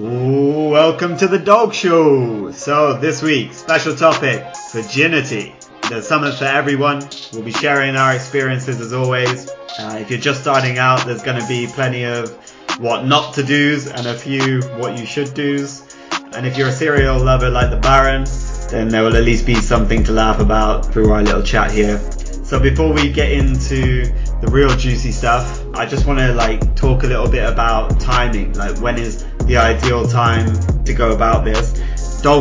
Welcome to the Dog Show. So this week, special topic, virginity. There's something for everyone. We'll be sharing our experiences as always. Uh, if you're just starting out, there's going to be plenty of what not to do's and a few what you should do's. And if you're a serial lover like the Baron, then there will at least be something to laugh about through our little chat here. So before we get into the real juicy stuff, I just want to like talk a little bit about timing. Like when is the ideal time to go about this?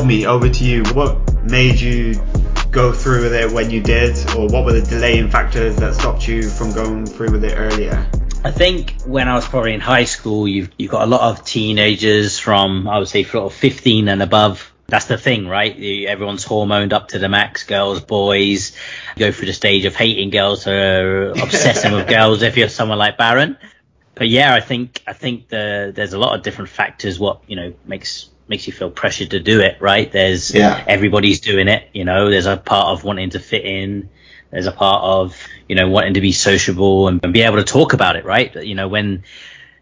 Meat, over to you. What made you go through with it when you did, or what were the delaying factors that stopped you from going through with it earlier? I think when I was probably in high school, you've you've got a lot of teenagers from I would say sort of 15 and above. That's the thing, right? Everyone's hormoned up to the max. Girls, boys go through the stage of hating girls or obsessing with girls. If you're someone like Baron, but yeah, I think I think the, there's a lot of different factors. What you know makes makes you feel pressured to do it, right? There's yeah. everybody's doing it. You know, there's a part of wanting to fit in. There's a part of you know wanting to be sociable and, and be able to talk about it, right? You know, when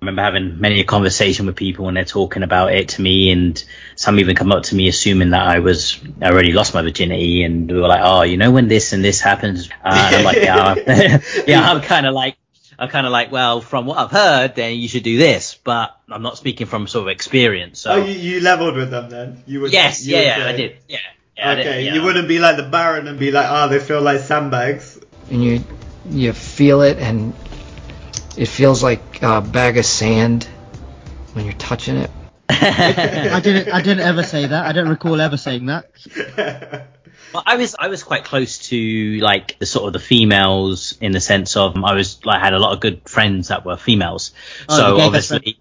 remember having many a conversation with people when they're talking about it to me, and some even come up to me assuming that I was I already lost my virginity, and we were like, oh, you know when this and this happens, uh, and I'm like, yeah, yeah, I'm kind of like. I'm kind of like, well, from what I've heard, then you should do this, but I'm not speaking from sort of experience. So. Oh, you, you leveled with them then? You would. Yes, you yeah, yeah, I did. Yeah. yeah okay, did, yeah. you wouldn't be like the Baron and be like, oh, they feel like sandbags. And you, you feel it, and it feels like a bag of sand when you're touching it. I didn't. I didn't ever say that. I don't recall ever saying that. Well, I was I was quite close to like the sort of the females in the sense of I was like had a lot of good friends that were females. Oh, so obviously,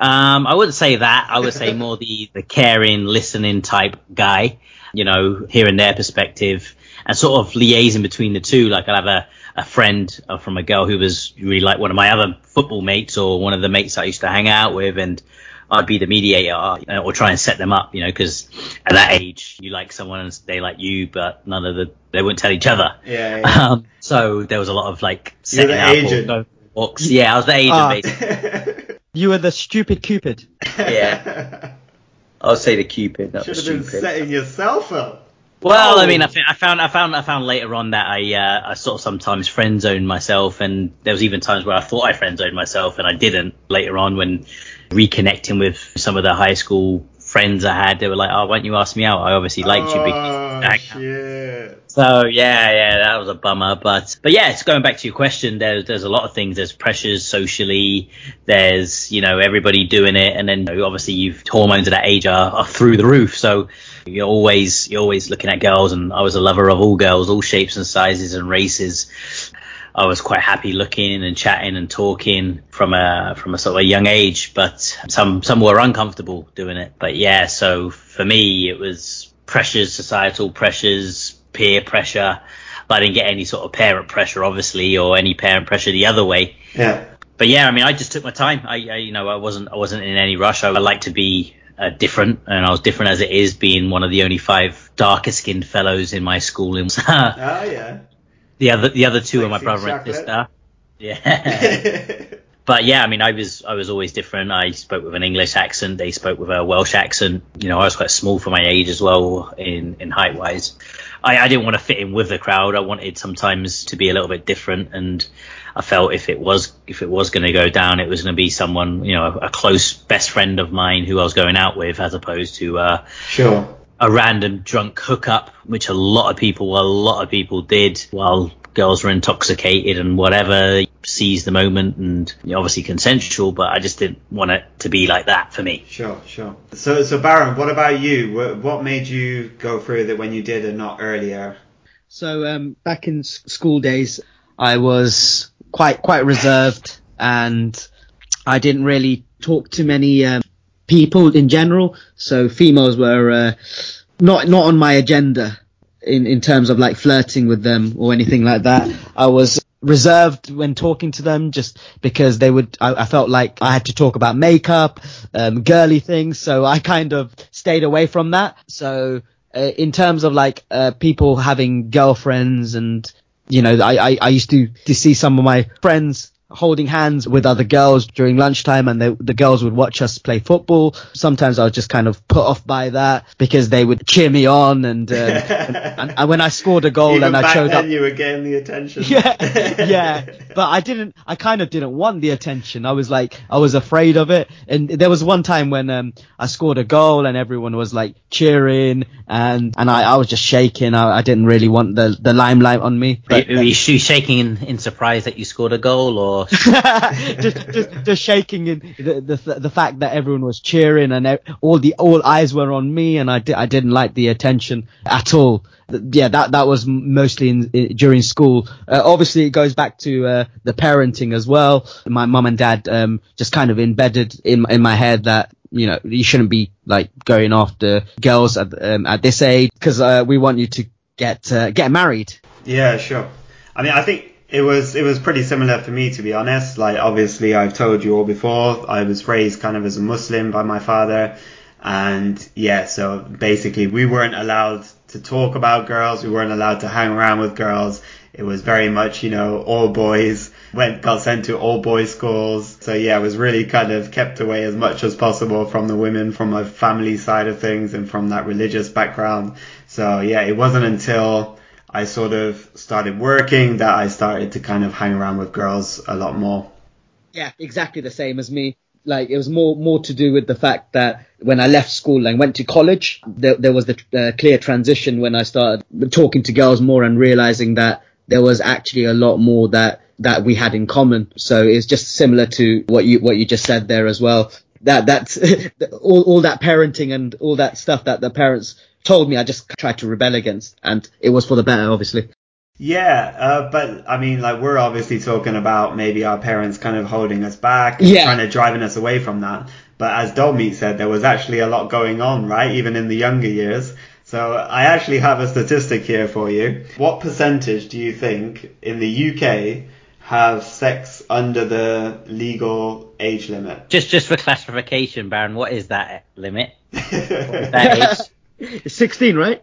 um, I wouldn't say that. I would say more the the caring, listening type guy. You know, hearing their perspective and sort of liaising between the two. Like I'll have a a friend uh, from a girl who was really like one of my other football mates or one of the mates I used to hang out with, and I'd be the mediator uh, or try and set them up, you know, because at that age you like someone and they like you, but none of the they wouldn't tell each other. Yeah. yeah. Um, so there was a lot of like setting up agent. or walks. Yeah, I was the agent. Uh, you were the stupid cupid. Yeah. I'll say the cupid. Should have been setting yourself up. Well, I mean, I, I, found, I found, I found later on that I, uh, I sort of sometimes friend zoned myself, and there was even times where I thought I friend zoned myself, and I didn't. Later on, when reconnecting with some of the high school friends I had, they were like, "Oh, why don't you ask me out? I obviously liked oh, you." Oh shit. So yeah, yeah, that was a bummer. But but yeah, it's going back to your question. There's there's a lot of things. There's pressures socially. There's you know everybody doing it, and then you know, obviously you've hormones at that age are, are through the roof. So you're always you're always looking at girls, and I was a lover of all girls, all shapes and sizes and races. I was quite happy looking and chatting and talking from a from a sort of a young age, but some some were uncomfortable doing it. But yeah, so for me it was pressures, societal pressures, peer pressure. But I didn't get any sort of parent pressure, obviously, or any parent pressure the other way. Yeah. But yeah, I mean, I just took my time. I, I you know, I wasn't I wasn't in any rush. I, I like to be uh, different, and I was different as it is, being one of the only five darker skinned fellows in my school. In- oh yeah. The other the other two are my brother chocolate. and sister. Yeah. but yeah, I mean, I was I was always different. I spoke with an English accent. They spoke with a Welsh accent. You know, I was quite small for my age as well in in height wise. I, I didn't want to fit in with the crowd. I wanted sometimes to be a little bit different, and I felt if it was if it was going to go down, it was going to be someone you know a, a, close best friend of mine who I was going out with, as opposed to uh, sure a random drunk hookup, which a lot of people, a lot of people did while girls were intoxicated and whatever, seize the moment and obviously consensual, but I just didn't want it to be like that for me. Sure, sure. So, so Baron, what about you? What made you go through that when you did and not earlier? So, um, back in school days, I was quite, quite reserved and I didn't really talk to many, um, people in general. So females were uh, not not on my agenda in in terms of like flirting with them or anything like that. I was reserved when talking to them just because they would I, I felt like I had to talk about makeup, um, girly things, so I kind of stayed away from that. So uh, in terms of like uh, people having girlfriends and you know I, I, I used to to see some of my friends holding hands with other girls during lunchtime and they, the girls would watch us play football. Sometimes I was just kind of put off by that because they would cheer me on and, um, and, and, when I scored a goal Even and I showed up. you were getting the attention. Yeah, yeah, but I didn't. I kind of didn't want the attention. I was like, I was afraid of it. And there was one time when um, I scored a goal and everyone was like cheering, and and I, I was just shaking. I, I didn't really want the the limelight on me. Were But, you, were you shaking in, in surprise that you scored a goal, or just, just just shaking in the, the the fact that everyone was cheering and e- all the all eyes were on me, and I di- I didn't like the attention at all. Yeah, that that was mostly in, in, during school. Uh, obviously, it goes back to uh, the parenting as well. My mum and dad um, just kind of embedded in in my head that you know you shouldn't be like going after girls at um, at this age because uh, we want you to get uh, get married. Yeah, sure. I mean, I think it was it was pretty similar for me to be honest. Like, obviously, I've told you all before. I was raised kind of as a Muslim by my father, and yeah, so basically, we weren't allowed to talk about girls. We weren't allowed to hang around with girls. It was very much, you know, all boys. Went got sent to all boys schools. So yeah, I was really kind of kept away as much as possible from the women, from my family side of things, and from that religious background. So yeah, it wasn't until I sort of started working that I started to kind of hang around with girls a lot more. Yeah, exactly the same as me. Like it was more more to do with the fact that when I left school and went to college, there, there was the uh, clear transition when I started talking to girls more and realizing that there was actually a lot more that that we had in common. So it's just similar to what you what you just said there as well. That that's all all that parenting and all that stuff that the parents told me. I just tried to rebel against, and it was for the better, obviously. Yeah, uh, but I mean, like we're obviously talking about maybe our parents kind of holding us back, and Yeah. kind of driving us away from that. But as Dogmeat said, there was actually a lot going on, right? Even in the younger years. So I actually have a statistic here for you. What percentage do you think in the UK have sex under the legal age limit? just just for classification, Baron? What is that limit? That age? It's 16, right?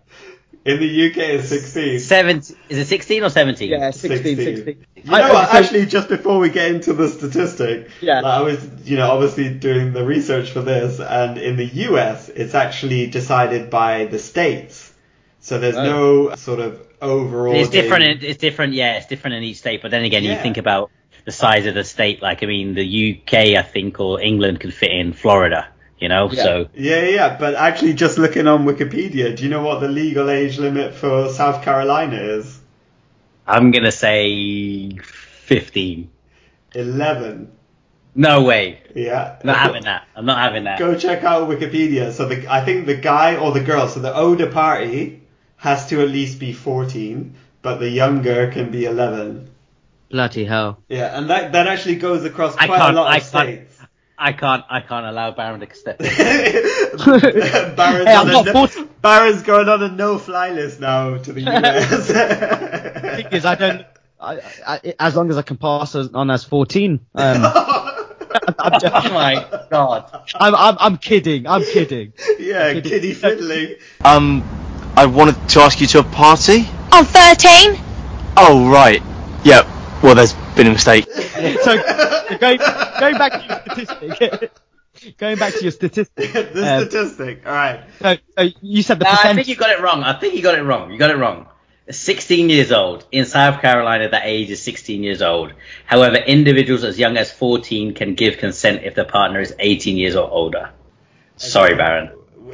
in the UK, it's 16. Seven? Is it sixteen or seventeen? Yeah, 16, 16. 16. You know what? Actually, just before we get into the statistic, Yeah. like I was, you know, obviously doing the research for this, and in the US, it's actually decided by the states. So there's Right. no sort of overall. It's different. It's different. Yeah, it's different in each state. But then again, you think about the size of the state. Like, I mean, the UK, I think, or England could fit in Florida. You know, Yeah. so Yeah, yeah, but actually, just looking on Wikipedia, do you know what the legal age limit for South Carolina is? I'm gonna say fifteen. Eleven. No way. Yeah. Not having that. I'm not having that. Go check out Wikipedia. So the I think the guy or the girl, so the older party has to at least be 14, but the younger can be 11. Bloody hell. Yeah, and that that actually goes across quite a can't- lot of I can't- states. I can't. I can't allow Baron to step in. Baron's, Hey, on not no, 14. Baron's going on a no-fly list now to the US. thing is, I don't. I, I, as long as I can pass as, on as 14. Um, I'm, just, oh my god. I'm, I'm, I'm kidding. I'm kidding. yeah, kiddie fiddling. Um, I wanted to ask you to a party. I'm 13. Oh, right. Yeah, well, there's been a mistake. So going, going back to your statistic. going back to your statistic. the um, statistic. All right. so, so you said the No, I think you got it wrong. I think you got it wrong. You got it wrong. 16 years old. In South Carolina, that age is 16 years old. However, individuals as young as 14 can give consent if the partner is 18 years or older. Sorry, Baron.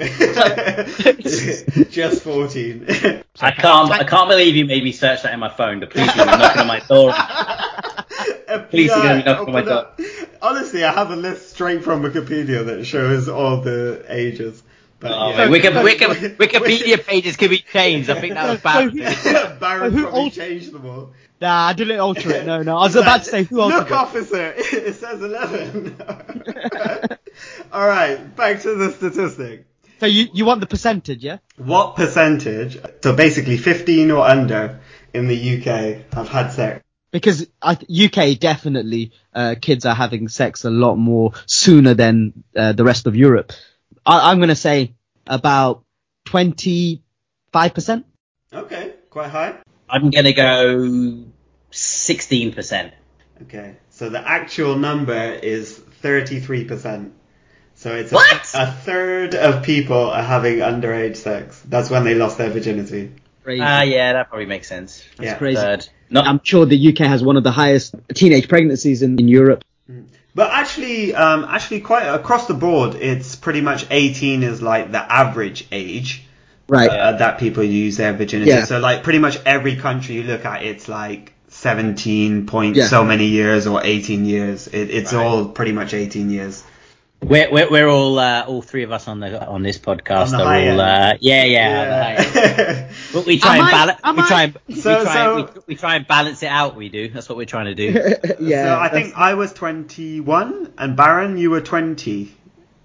Just 14. I can't. I can't believe you made me search that in my phone. The police are knocking on my door. Please, FBI, you're gonna be knocking on my open up. Honestly, I have a list straight from Wikipedia that shows all the ages. But Oh, yeah. man, Wiki, Wiki, Wikipedia pages can be changed. I think that was bad. Baron Who probably altered- changed them all. Nah, I didn't alter it. No, no. I was about to say who altered Look, it. officer, it says 11. all right, back to the statistic. So you, you want the percentage, yeah? What percentage, so basically 15 or under in the UK, have had sex? Because I, UK definitely uh, kids are having sex a lot more sooner than uh, the rest of Europe. I, I'm gonna say about twenty five percent. Okay, quite high. I'm gonna go 16%. Okay, So the actual number is 33%. So it's a, What? a third of people are having underage sex. That's when they lost their virginity. Crazy. Ah, yeah, that probably makes sense. That's yeah. crazy. Third. Not, I'm sure the UK has one of the highest teenage pregnancies in, in Europe. But actually, um, actually, quite across the board, it's pretty much 18 is like the average age Right. uh, that people use their virginity. Yeah. So like pretty much every country you look at, it's like 17 point Yeah. so many years or 18 years. It, it's Right. all pretty much 18 years. We're, we're, we're all, uh, all three of us on the, on this podcast On the are all, uh, yeah, yeah. on the high end. Yeah. But we try Am and balance. am We I- try and we, try, so- we, we try and balance it out. We do. That's what we're trying to do. yeah. so I that's think I was 21 and Baron, you were 20.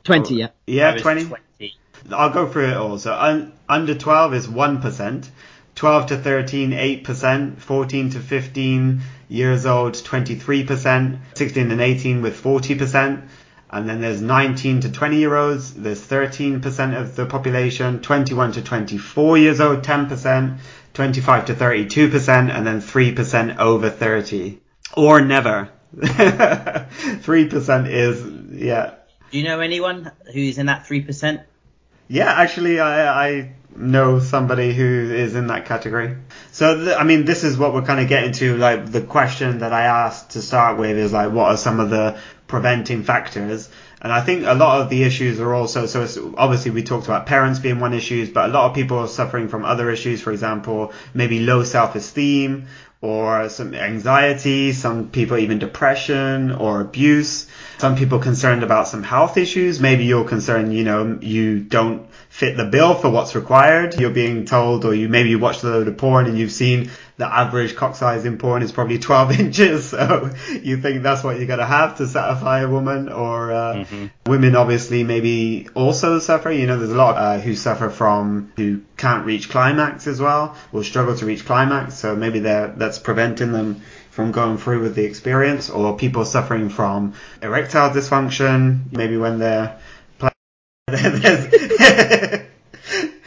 20. Yeah. Yeah, I was 20. 20. I'll go through it all. So un- under 12 is 1%, 12 to 13 8%, 14 to 15 years old 23%, 16 and 18 with 40%, and then there's 19 to 20 year olds, there's 13% of the population, 21 to 24 years old 10%, 25 to 32%, and then 3% over 30. Or never. 3% is, yeah, Do you know anyone who's in that three percent? Yeah, actually, I, I know somebody who is in that category. So, th- I mean, this is what we're kind of getting to. Like, the question that I asked to start with is, like, what are some of the preventing factors? And I think a lot of the issues are also, so obviously we talked about parents being one issue, but a lot of people are suffering from other issues. For example, maybe low self-esteem or some anxiety, some people even depression or abuse. Some people concerned about some health issues. Maybe you're concerned, you know, you don't fit the bill for what's required. You're being told, or you maybe you watched a load of porn and you've seen the average cock size in porn is probably 12 inches. So you think that's what you're going to have to satisfy a woman or, uh, women obviously maybe also suffer. You know, there's a lot uh, who suffer from who can't reach climax as well or struggle to reach climax. So maybe that's preventing them from going through with the experience or people suffering from erectile dysfunction, maybe when they're pl- there's,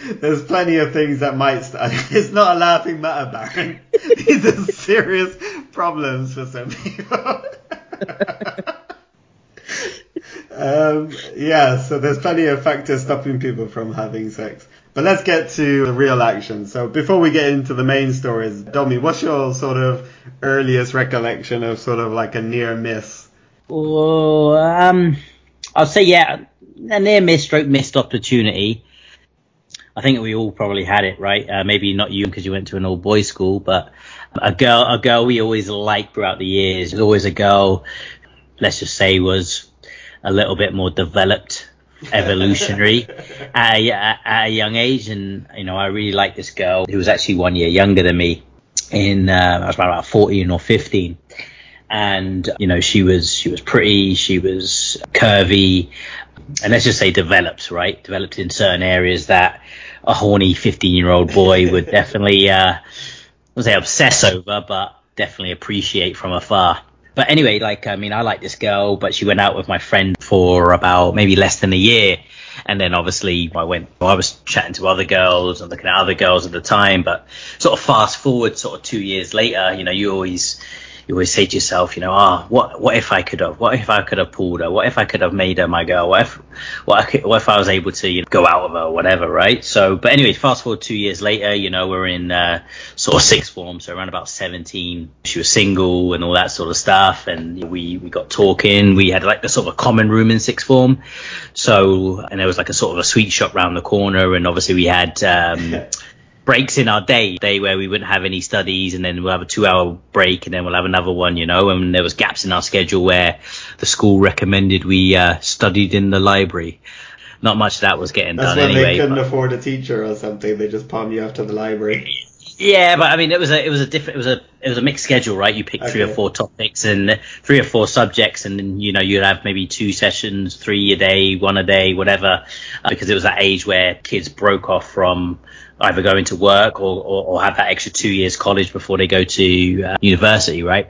there's plenty of things that might it's not a laughing matter Baron these are serious problems for some people. Um, yeah so there's plenty of factors stopping people from having sex but let's get to the real action. So before we get into the main stories, Domi, what's your sort of earliest recollection of sort of like a near miss? Well, um, I'll say yeah, a near miss stroke missed opportunity. I think we all probably had it, right? Uh, maybe not you because you went to an all boys school, but a girl, a girl we always liked throughout the years. Always a girl, let's just say, was a little bit more developed, evolutionary. At a, at a young age, and you know I really liked this girl who was actually one year younger than me. In uh, I was about 14 or 15 and you know she was she was pretty she was curvy and let's just say developed right? Developed in certain areas that a horny 15 year old boy would definitely uh I would say obsess over but definitely appreciate from afar but anyway like i mean i like this girl but she went out with my friend for about maybe less than a year. And then obviously I went, I was chatting to other girls and looking at other girls at the time, but sort of fast forward sort of two years later, you know, you always, you always say to yourself, you know, ah, what, what if I could have, what if I could have pulled her? What if I could have made her my girl? What if, what, I could, what if I was able to you know, go out with her or whatever, right? So, but anyway, fast forward two years later, you know, we're in, uh, sort of sixth form, so around about 17. She was single and all that sort of stuff. And we, we got talking. We had like the sort of a common room in sixth form. So, and there was like a sort of a sweet shop round the corner. And obviously we had, um, breaks in our day, day where we wouldn't have any studies and then we'll have a two hour break and then we'll have another one, you know, and there was gaps in our schedule where the school recommended we, uh, studied in the library. Not much of that was getting That's done when anyway. they couldn't but- afford a teacher or something. They just palm you off to the library. Yeah, but I mean, it was a it was a different it was a it was a mixed schedule, right? You pick three or four topics and three or four subjects, and then you know you'd have maybe two sessions, three a day, one a day, whatever, uh, because it was that age where kids broke off from either going to work or or, or have that extra two years college before they go to uh, university, right?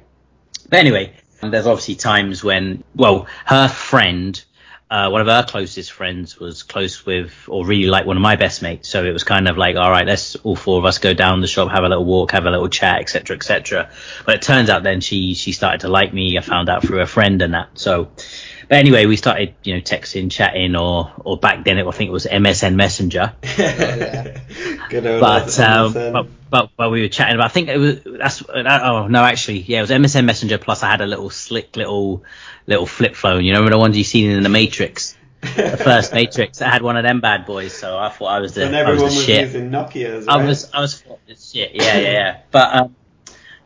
But anyway, there's obviously times when, well, her friend uh, one of her closest friends was close with, or really like one of my best mates. So it was kind of like, all right, let's all four of us go down the shop, have a little walk, have a little chat, etc., etc. But it turns out then she she started to like me. I found out through a friend and that. So, but anyway, we started you know texting, chatting, or or back then it, I think it was MSN Messenger. Good old but, um, but but but we were chatting about. I think it was that's that, oh no actually yeah it was MSN Messenger plus I had a little slick little little flip phone. You know the ones you seen in the Matrix, the first Matrix. I had one of them bad boys, so I thought I was the and I everyone was the was shit. using Nokia's, I was I was shit. Yeah yeah yeah. But um.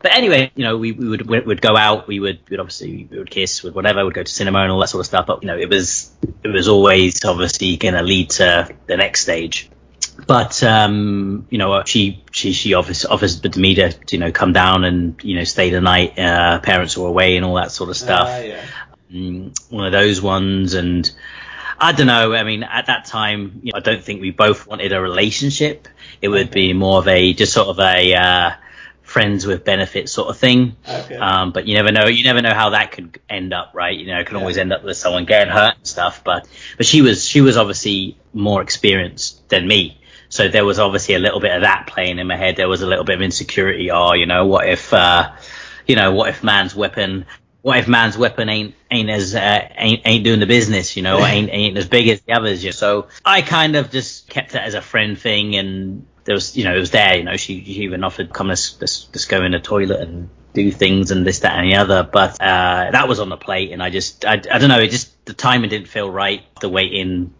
But anyway, you know, we, we would we would go out, we would we would obviously we would kiss, would whatever, we'd go to cinema and all that sort of stuff. But you know, it was it was always obviously going to lead to the next stage but um, you know, she she she offers to me to, to you know come down and you know stay the night. Uh, parents were away and all that sort of stuff. Ah, yeah. Mm, one of those ones, and I don't know. I mean, at that time, you know, I don't think we both wanted a relationship. It would be more of a just sort of a uh, friends with benefits sort of thing. Okay. Um, but you never know. You never know how that could end up, right? You know, it can Yeah. always end up with someone getting hurt and stuff. But but she was she was obviously more experienced than me. So there was obviously a little bit of that playing in my head. There was a little bit of insecurity. Oh, you know, what if, uh, you know, what if man's weapon, what if man's weapon ain't ain't as uh, ain't ain't doing the business, you know, ain't ain't as big as the others. You know? So I kind of just kept it as a friend thing, and there was, you know, it was there. You know, she, she even offered come let's, let's let's go in the toilet and do things and this that and the other. But uh, that was on the plate, and I just I, I don't know. It just the timing didn't feel right. The waiting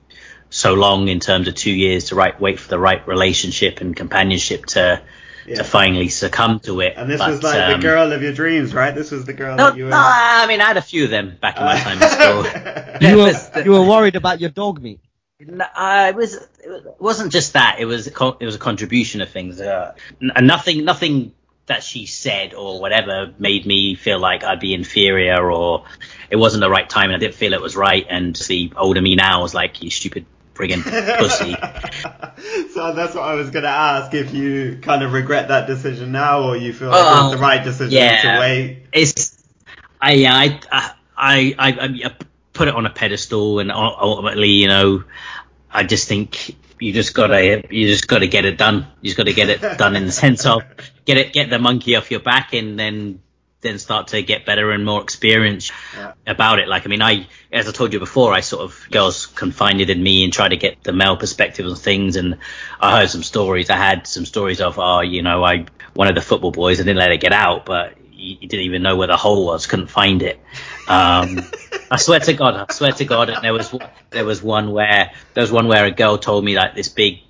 so long in terms of two years to right wait for the right relationship and companionship to Yeah. to finally succumb to it. And this But, was like um, the girl of your dreams, right? This was the girl No, that you were. no, I mean I had a few of them back in my time in school. You were you were worried about your dog meat. No, uh, it was it wasn't just that. It was a it was a contribution of things. Uh, n- nothing nothing that she said or whatever made me feel like I'd be inferior or it wasn't the right time and I didn't feel it was right. And the older me now was like, you stupid friggin' pussy. so that's what I was going to ask if you kind of regret that decision now or you feel like it was Oh, the right decision yeah. to wait. It's I yeah, I I I, I, I put it on a pedestal and ultimately, you know, I just think you just gotta you just gotta get it done. You just gotta get it done in the sense of get it get the monkey off your back and then then start to get better and more experience Yeah. about it. Like I mean, I as I told you before, I sort of girls confided in me and tried to get the male perspective on things. And I heard some stories. I had some stories of, oh, you know, I one of the football boys. I didn't let it get out, but he, he didn't even know where the hole was. Couldn't find it. Um, I swear to God, I swear to God, and there was there was one where there was one where a girl told me like this big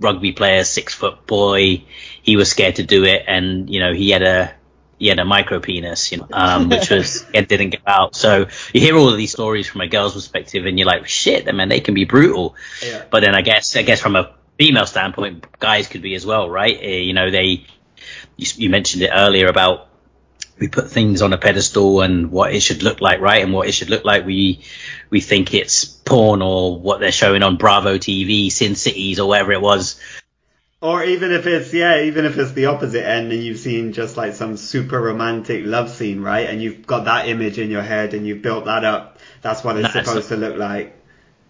rugby player, six foot boy, he was scared to do it, and you know he had a he had a micro penis, you know, um, which was it didn't go out. So you hear all of these stories from a girl's perspective, and you're like, shit, I mean, they can be brutal. Yeah. But then I guess I guess from a female standpoint, guys could be as well, right? Uh, you know, they you, you mentioned it earlier about we put things on a pedestal and what it should look like, right? And what it should look like, we we think it's porn or what they're showing on Bravo TV, Sin Cities or whatever it was. Or even if it's yeah, even if it's the opposite end and you've seen just like some super romantic love scene, right? And you've got that image in your head and you've built that up. That's what it's No, it's supposed to look like.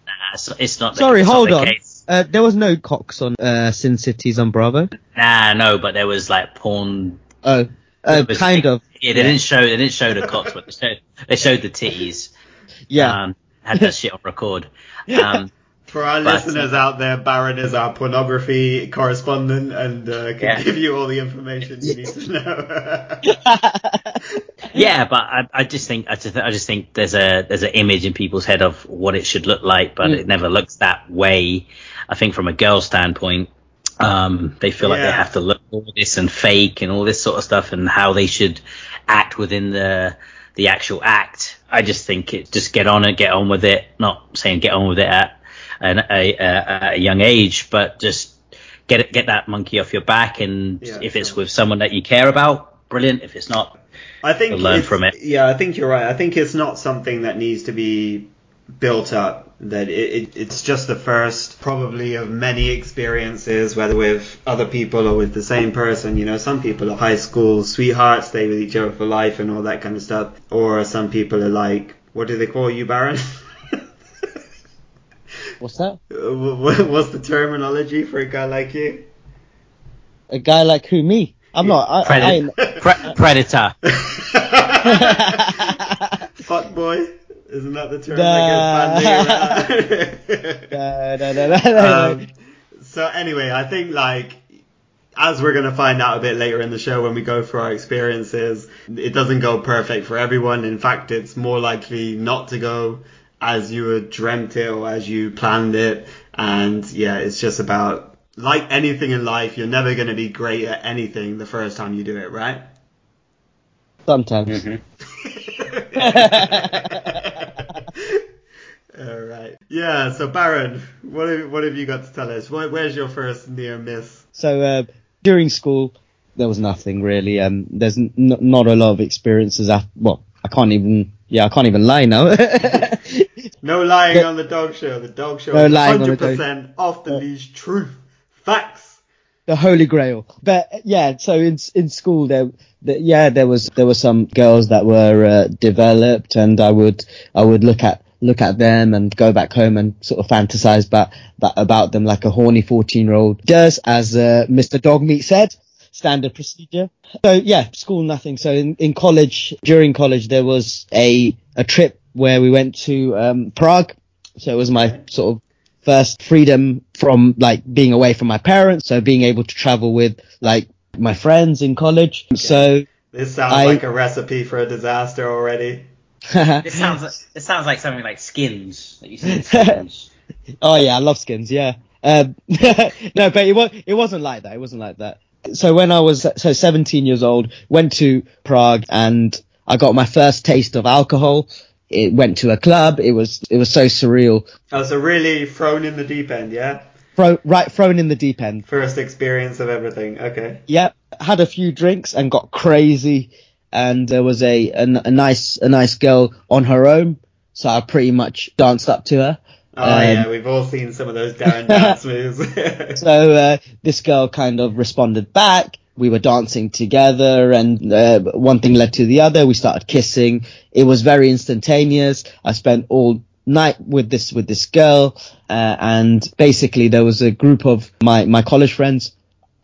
Nah, it's, it's not. the- Sorry, it's not hold the on. case. Uh, there was no cocks on uh, Sin Cities on Bravo. Nah, no, but there was like porn. Oh, uh, was- kind of. Yeah, they didn't show. They didn't show the cocks, but they showed, they showed the titties. Yeah. Um, had that shit on record. Um, For our But- listeners out there, Baron is our pornography correspondent and uh, can Yeah. give you all the information you need to know. yeah, but I, I just think I just, I just think there's a there's an image in people's head of what it should look like, but Mm. it never looks that way. I think from a girl standpoint, um, they feel like they have to look all this and fake and all this sort of stuff, and how they should act within the the actual act. I just think it just get on and get on with it. Not saying get on with it at an, a, a, a young age, but just get it, get that monkey off your back, and Yeah, if it's with someone that you care about, brilliant. If it's not, I think learn from it. Yeah, I think you're right. I think it's not something that needs to be built up. That it, it, it's just the first, probably of many experiences, whether with other people or with the same person. You know, some people are high school sweethearts, stay with each other for life and all that kind of stuff. Or some people are like, what do they call you, Baron? What's that? Wh- wh- What's the terminology for a guy like you? A guy like who? Me? I'm not. I, I Predator. Pre- predator. Fuck boy. Isn't that the term Nah. that gets bandied no. um, so anyway, I think like as we're gonna find out a bit later in the show when we go through our experiences, it doesn't go perfect for everyone. In fact, it's more likely not to go as you had dreamt it or as you planned it. And yeah, it's just about like anything in life, you're never gonna be great at anything the first time you do it, right? Sometimes. All right. Yeah. So Baron, what have, what have you got to tell us? Where, where's your first near miss? So uh, during school, there was nothing really. Um, there's n- not a lot of experiences. After, well, I can't even. Yeah, I can't even lie now. No lying The- on the dog show. The dog show No is lying on the 100% off the leash truth. Facts. the holy grail. But yeah, so in in school there, the, yeah, there was there were some girls that were uh, developed, and I would I would look at look at them and go back home and sort of fantasize about, about them like a horny fourteen year old does, as uh, Mr. Dogmeat said. Standard procedure. So yeah, school nothing. So in, in college, during college, there was a a trip where we went to um, Prague. So it was my sort of first freedom from like being away from my parents, so being able to travel with like my friends in college. So This sounds I- like a recipe for a disaster already. This sounds like, this sounds like something like skins that you see skins. oh yeah, I love skins. Yeah. Um, no, but it was it wasn't like that. It wasn't like that. So when I was so 17 years old, went to Prague and I got my first taste of alcohol. It went to a club. It was it was so surreal. Oh, so really thrown in the deep end, yeah? Throw, right thrown in the deep end. First experience of everything. Okay. Yep, had a few drinks and got crazy. And there was a, a, a nice a nice girl on her own, so I pretty much danced up to her. Oh Um, yeah, we've all seen some of those Darren dance moves. So uh, this girl kind of responded back. We were dancing together, and uh, one thing led to the other. We started kissing. It was very instantaneous. I spent all night with this with this girl, uh, and basically there was a group of my my college friends.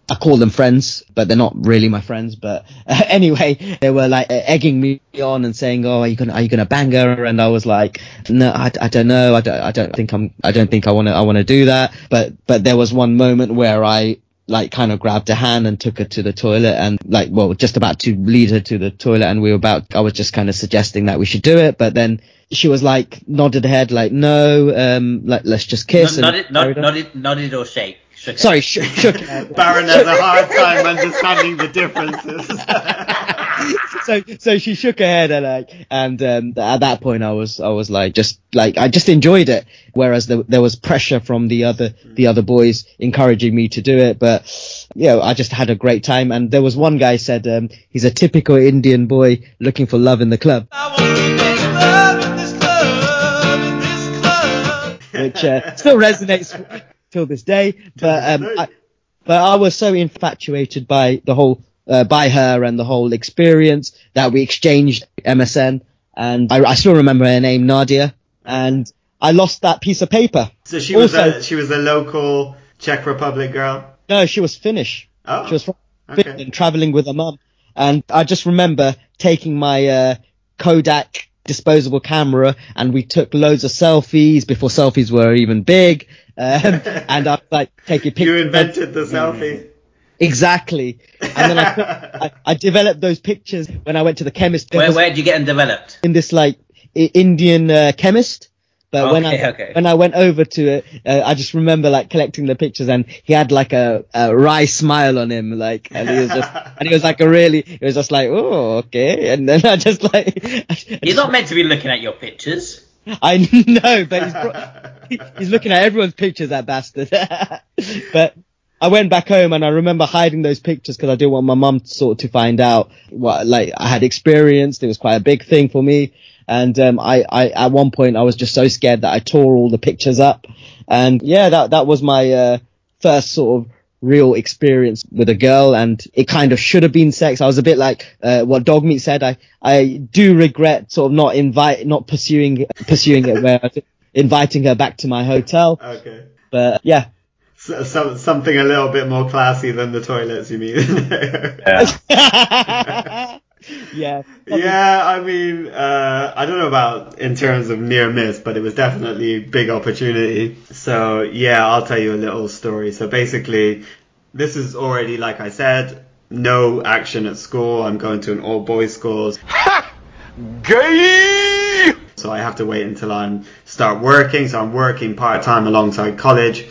I call them friends, but they're not really my friends. But uh, anyway, they were like egging me on and saying, "Oh, are you gonna are you gonna bang her?" And I was like, "No, I, I don't know. I don't I don't think I'm I don't think I want to I want to do that." But but there was one moment where I like kind of grabbed her hand and took her to the toilet and like well just about to lead her to the toilet and we were about I was just kind of suggesting that we should do it, but then she was like nodded her head like no, um, like let's just kiss. Not, and nodded, carried not, on. nodded, nodded or shake. Shook Sorry, sh- shook. Baron has a hard time understanding the differences. so so she shook her head and like and um, at that point I was I was like just like I just enjoyed it whereas there, there was pressure from the other the other boys encouraging me to do it but you know I just had a great time and there was one guy said um, he's a typical Indian boy looking for love in the club which uh, still resonates till this day but um, I, but I was so infatuated by the whole uh, by her and the whole experience that we exchanged MSN, and I, I still remember her name, Nadia, and I lost that piece of paper. so she was a she was a local Czech Republic girl. No, she was Finnish. Oh, She was from okay. Finland, traveling with her mum, and I just remember taking my uh, Kodak disposable camera, and we took loads of selfies before selfies were even big, um, and I was like taking pictures. You invented the selfie. exactly, and then I, I I developed those pictures when I went to the chemist. Where, was- where did you get them developed? in this like Indian uh, chemist. But when I Okay, okay. when I went over to it, uh, I just remember like collecting the pictures, and he had like a, a wry smile on him, like, and he was just, and he was like a really, it was just like, oh, okay, and then I just like, I You're not meant to be looking at your pictures. I know, but he's, he's looking at everyone's pictures, that bastard. but I went back home and I remember hiding those pictures because I didn't want my mum sort of to find out what like I had experienced. It was quite a big thing for me. And um, I, I at one point I was just so scared that I tore all the pictures up. And yeah, that that was my uh, first sort of real experience with a girl and it kind of should have been sex. I was a bit like uh, what Dogmeat said. I I do regret sort of not invite not pursuing pursuing it where inviting her back to my hotel. Okay. But yeah, So, so, something a little bit more classy than the toilets, you mean? Yeah. yeah, yeah, I mean, uh, I don't know about in terms of near miss, but it was definitely a big opportunity. So yeah, I'll tell you a little story. So basically, this is already, like I said, no action at school. I'm going to an all boys school. Gay! So I have to wait until I start working. So I'm working part time alongside college.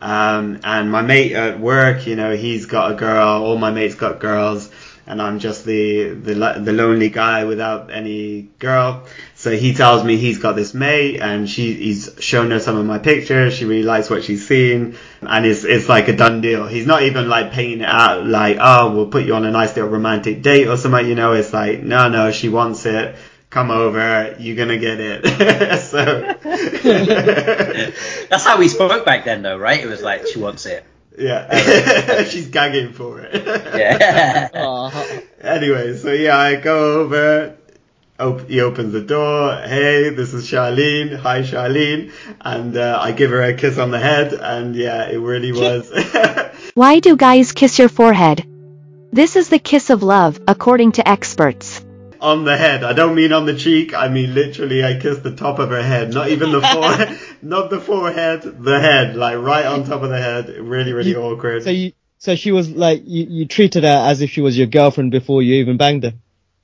Um, and my mate at work, you know, he's got a girl. All my mates got girls, and I'm just the the the lonely guy without any girl. So he tells me he's got this mate, and she he's shown her some of my pictures. She really likes what she's seen, and it's it's like a done deal. He's not even like painting it out like, oh, we'll put you on a nice little romantic date or something. You know, it's like, no, no, she wants it. Come over, you're gonna get it. so That's how we spoke back then, though, right? It was like she wants it. Yeah, she's gagging for it. Yeah. Anyway, so yeah, I go over. Op- he opens the door. Hey, this is Charlene. Hi, Charlene. And uh, I give her a kiss on the head, and yeah, it really was. Why do guys kiss your forehead? This is the kiss of love, according to experts. On the head. I don't mean on the cheek. I mean literally. I kissed the top of her head, not even the forehead, not the forehead, the head, like right on top of the head. Really, really You- awkward. So you, so she was like, you, you treated her as if she was your girlfriend before you even banged her.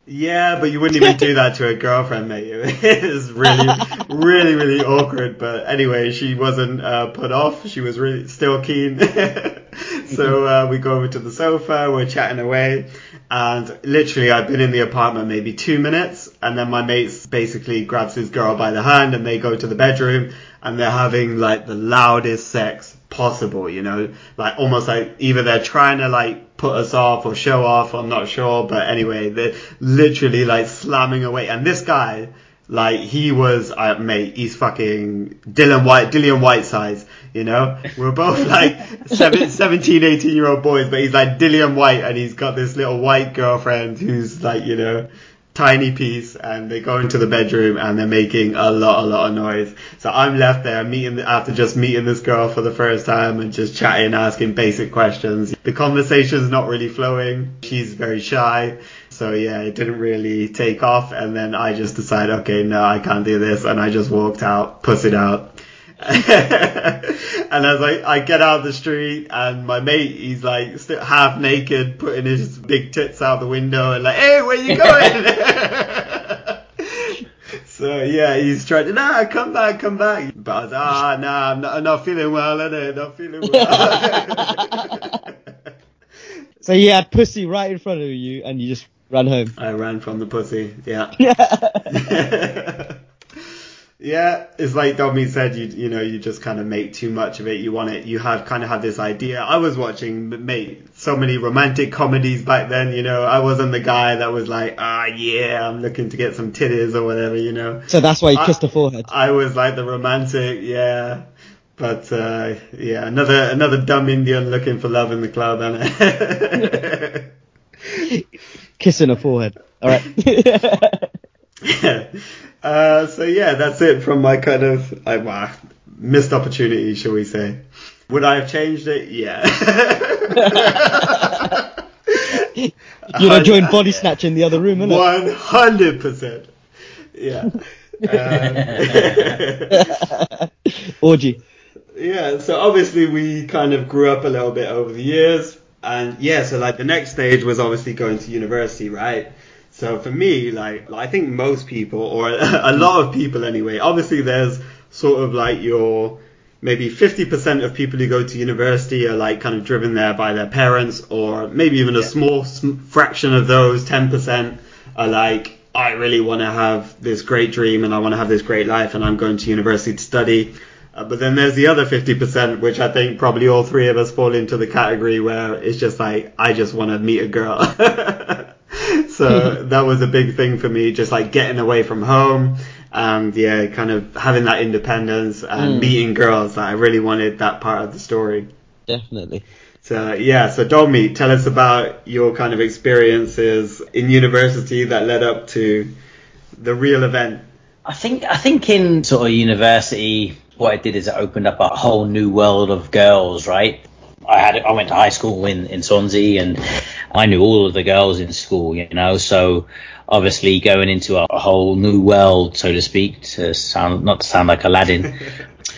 Yeah, but you wouldn't even do that to a girlfriend, mate. It is really, really, really awkward. But anyway, she wasn't uh, put off. She was really still keen. so uh, we go over to the sofa. We're chatting away, and literally, I've been in the apartment maybe two minutes, and then my mate basically grabs his girl by the hand, and they go to the bedroom, and they're having like the loudest sex possible. You know, like almost like either they're trying to like put us off or show off. I'm not sure, but anyway, they're literally like slamming away. And this guy, like he was, uh, mate, he's fucking Dylan Whyte, Dillian Whyte size. You know, we're both like seven, 17, 18 year old boys, but he's like Dillian Whyte, and he's got this little white girlfriend who's like, you know. Tiny piece, and they go into the bedroom and they're making a lot, a lot of noise. So I'm left there meeting after just meeting this girl for the first time and just chatting, asking basic questions. The conversation's not really flowing. She's very shy. So yeah, it didn't really take off. And then I just decided, okay, no, I can't do this. And I just walked out, pussied out. and as I, I get out of the street and my mate, he's like still half naked, putting his big tits out the window and like, hey, where you going? so yeah, he's trying to, nah, come back, come back. But I was, ah, nah, I'm not, I'm not feeling well, innit? Not feeling well. So he had pussy right in front of you, and you just ran home. I ran from the pussy, yeah. Yeah, it's like Dominic said, you you know, you just kind of make too much of it. You want it, you have kind of have this idea. I was watching, mate, so many romantic comedies back then, you know. I wasn't the guy that was like, ah, yeah, I'm looking to get some titties or whatever, you know. So that's why you I- kissed her forehead. I was like the romantic, yeah. But uh, yeah, another another dumb Indian looking for love in the club, and Kissing her forehead. All right. uh, so yeah, that's it from my kind of uh, well, missed opportunity, shall we say? Would I have changed it? Yeah. You'd have joined body snatch in the other room, innit? One hundred percent. Yeah. Um, Orgy. yeah. So obviously we kind of grew up a little bit over the years, and yeah. So like the next stage was obviously going to university, right? So for me, like I think most people, or a lot of people anyway, obviously there's sort of like your maybe 50% of people who go to university are like kind of driven there by their parents, or maybe even a small fraction of those 10% are like, I really want to have this great dream and I want to have this great life and I'm going to university to study. Uh, but then there's the other 50%, which I think probably all three of us fall into the category where it's just like, I just want to meet a girl. so that was a big thing for me, just like getting away from home and yeah, kind of having that independence and Mm. meeting girls. That I really wanted that part of the story. Definitely. So yeah, so Domi, tell us about your kind of experiences in university that led up to the real event. I think I think in sort of university, what it did is it opened up a whole new world of girls, right? I had I went to high school in in Swansea, and I knew all of the girls in school, you know. So obviously going into a, whole new world, so to speak, to sound not to sound like Aladdin,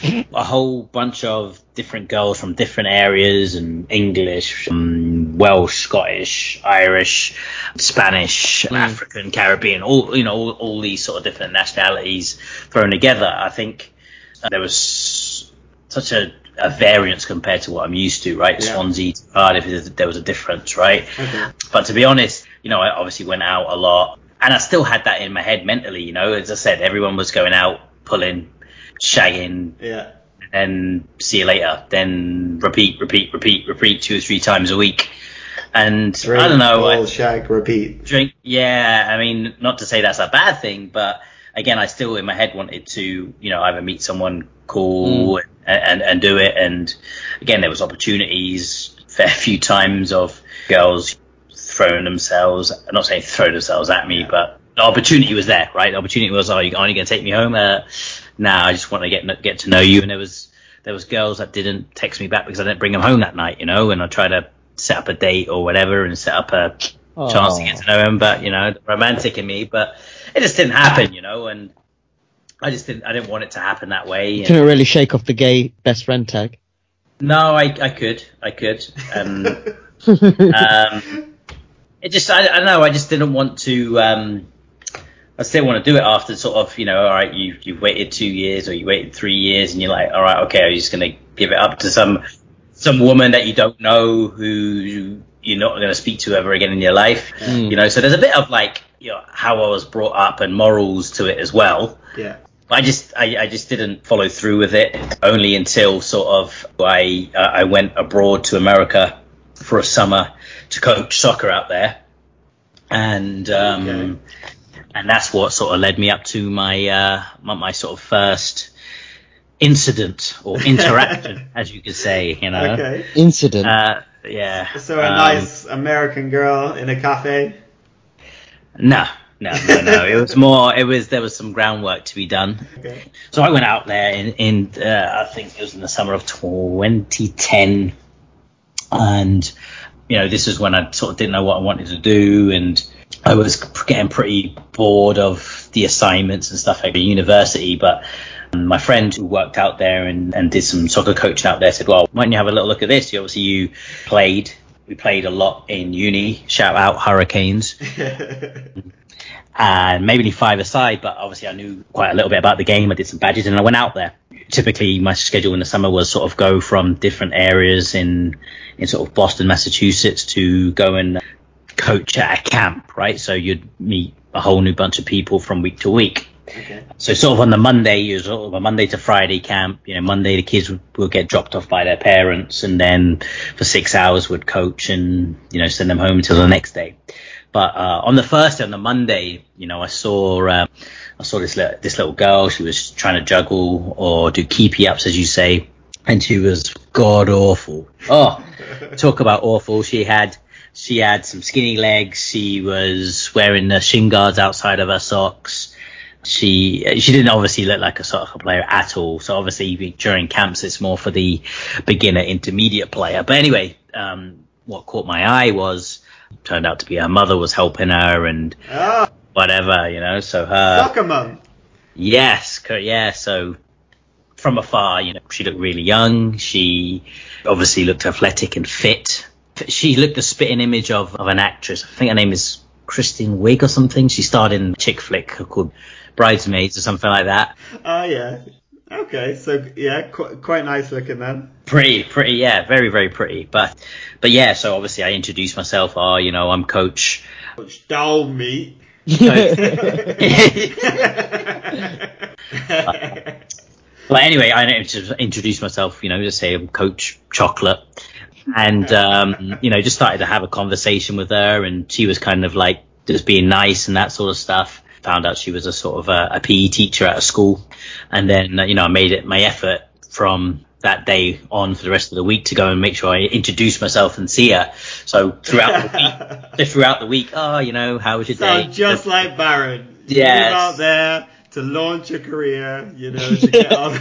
a whole bunch of different girls from different areas and English, um, Welsh, Scottish, Irish, Spanish, African, Caribbean, all you know, all, all these sort of different nationalities thrown together. I think there was such a, a variance compared to what I'm used to, right? Yeah. Swansea to Cardiff, there was a difference, right? Okay. But to be honest, you know, I obviously went out a lot, and I still had that in my head mentally. You know, as I said, everyone was going out, pulling, shagging, Yeah. and see you later. Then repeat, repeat, repeat, repeat two or three times a week. And Drink, I don't know. I- ball, shag, repeat. drink. Yeah, I mean, not to say that's a bad thing, but again, I still in my head wanted to, you know, either meet someone cool mm. and, and and do it. And again, there was opportunities, fair few times of girls throwing themselves. I'm not saying throw themselves at me, but the opportunity was there, right? The opportunity was, oh, you're only going to take me home? Uh, nah, I just want to get get to know you. And there was there was girls that didn't text me back because I didn't bring them home that night, you know. And I tried to set up a date or whatever and set up a chance to get to know him, but you know, romantic in me, but it just didn't happen, you know, and I just didn't, I didn't want it to happen that way. and- Couldn't really shake off the gay best friend tag. no, I, I could, I could, and um, it just, I, I don't know, I just didn't want to, um, I still want to do it after sort of, you know, all right, you you've waited two years or you waited three years, and you're like, all right, okay, I'm just gonna give it up to some some woman that you don't know who you're not going to speak to ever again in your life. You know, so there's a bit of like, you know, how I was brought up and morals to it as well. Yeah. I just I, I just didn't follow through with it only until sort of I uh, I went abroad to America for a summer to coach soccer out there, and um, Okay. and that's what sort of led me up to my uh, my, my sort of first incident or interaction, as you could say, you know. Okay. Incident. Uh, yeah. So a um, nice American girl in a cafe. No, no, no, no. it was more. It was there was some groundwork to be done. Okay. So I went out there in, in uh, I think it was in the summer of 2010, and you know this is when I sort of didn't know what I wanted to do, and I was getting pretty bored of the assignments and stuff at the university. But my friend who worked out there and, and did some soccer coaching out there said, "Well, why don't you have a little look at this? You obviously you played." We played a lot in uni. Shout out Hurricanes and maybe only five aside, but obviously I knew quite a little bit about the game. I did some badges and I went out there. Typically, my schedule in the summer was sort of go from different areas in in sort of Boston, Massachusetts, to go and coach at a camp, right? So you'd meet a whole new bunch of people from week to week. Okay. So sort of on the Monday, was sort of a Monday to Friday camp. You know, Monday the kids would, would get dropped off by their parents, and then for six hours would coach and you know send them home until the next day. But uh, on the first day, on the Monday, you know, I saw uh, I saw this little, this little girl. She was trying to juggle or do keepy ups, as you say, and she was god awful. Oh, talk about awful. She had she had some skinny legs. She was wearing the shin guards outside of her socks. She she didn't obviously look like a soccer player at all. So obviously during camps it's more for the beginner intermediate player. But anyway, um, what caught my eye was turned out to be her mother was helping her and Ah, whatever, you know. So her soccer mum. Yes, yeah. So from afar, you know, she looked really young. She obviously looked athletic and fit. She looked the spitting image of, of an actress. I think her name is Kristen Wiig or something. She starred in a chick flick called Bridesmaids or something like that. Oh yeah. Okay, so yeah, qu- quite nice looking then. Pretty, pretty, yeah, very, very pretty. But, but yeah. So obviously, I introduced myself. Oh, you know, I'm coach. Coach Dogmeat. But anyway, I int- introduced myself, you know, just say I'm Coach Chocolate, and um, you know, just started to have a conversation with her, and she was kind of like just being nice and that sort of stuff. Found out she was a sort of a, a PE teacher at a school, and then uh, you know, I made it my effort from that day on for the rest of the week to go and make sure I introduce myself and see her. So throughout the week, throughout the week, oh, you know, how was your day? Just like Baron. Move out there, to launch a career, you know, to get on,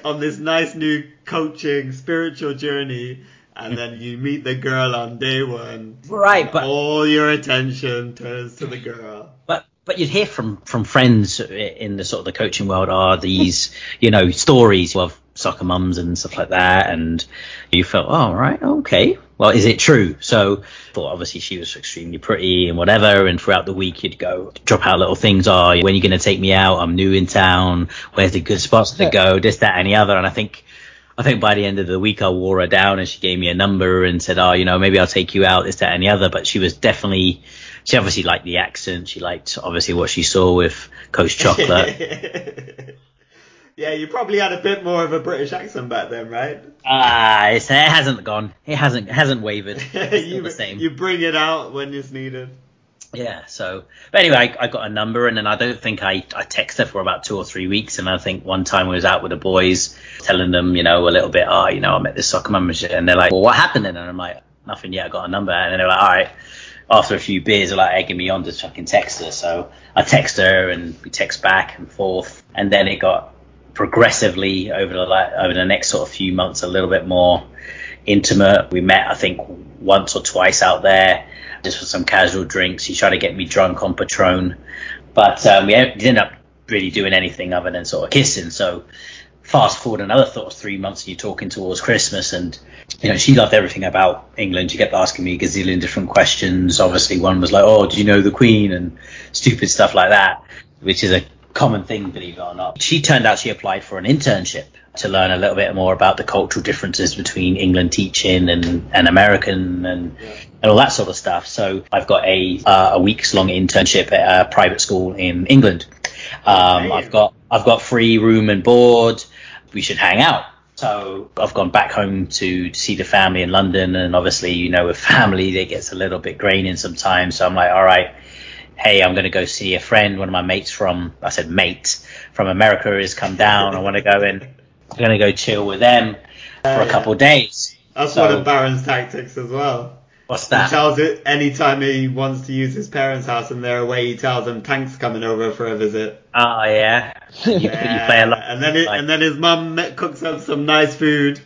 on this nice new coaching spiritual journey, and then you meet the girl on day one. Right, but all your attention turns to the girl. But but you'd hear from from friends in the sort of the coaching world are these you know stories of soccer mums and stuff like that, and you felt oh right okay well is it true? So thought obviously she was extremely pretty and whatever, and throughout the week you'd go drop out little things. Oh, when you're going to take me out? I'm new in town. Where's the good spots to go? This that and the other, and I think. I think by the end of the week, I wore her down and she gave me a number and said, "Oh, you know, maybe I'll take you out, this, that, and the other." But she was definitely she obviously liked the accent. She liked obviously what she saw with Coast Chocolate. yeah, you probably had a bit more of a British accent back then, right? Ah, uh, it hasn't gone. It hasn't hasn't wavered. you, the same. You bring it out when it's needed. Yeah. So, but anyway, I, I, got a number, and then I don't think I I texted her for about two or three weeks, and I think one time I was out with the boys, telling them, you know, a little bit, oh, you know, I met this soccer mum, and they're like, well, what happened then? And I'm like, nothing yet. I got a number, and then they're like, all right after a few beers, are like egging me on to fucking text her. So I text her and we text back and forth, and then it got progressively over the like, over the next sort of few months a little bit more intimate. We met, I think, once or twice out there just for some casual drinks. He tried to get me drunk on Patron, but um, we ended up really doing anything other than sort of kissing. So fast forward another thought three months and you're talking towards Christmas and you know she loved everything about England. She kept asking me a gazillion different questions. Obviously one was like, Oh, do you know the Queen and stupid stuff like that, which is a common thing, believe it or not. She turned out she applied for an internship to learn a little bit more about the cultural differences between England teaching and, and American and, yeah. and all that sort of stuff. So I've got a uh, a weeks long internship at a private school in England. Um, I've got I've got free room and board we should hang out. So I've gone back home to, see the family in London, and obviously, you know, with family, it gets a little bit graining sometimes. So I'm like, all right, hey, I'm going to go see a friend. One of my mates from, I said mate, from America has come down. I want to go in. I'm going to go chill with them for a oh, couple of days. That's so, one of Baron's tactics as well. What's that? He tells it anytime he wants to use his parents' house and they're away, he tells them Tank's coming over for a visit. Oh yeah. you, yeah. you play a lot. And then it, like... and then his mum cooks up some nice food,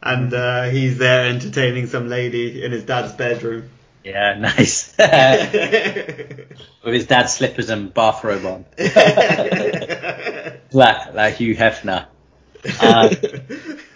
and uh, he's there entertaining some lady in his dad's bedroom. Yeah, nice. With his dad's slippers and bathrobe on. like, like Hugh Hefner. Um,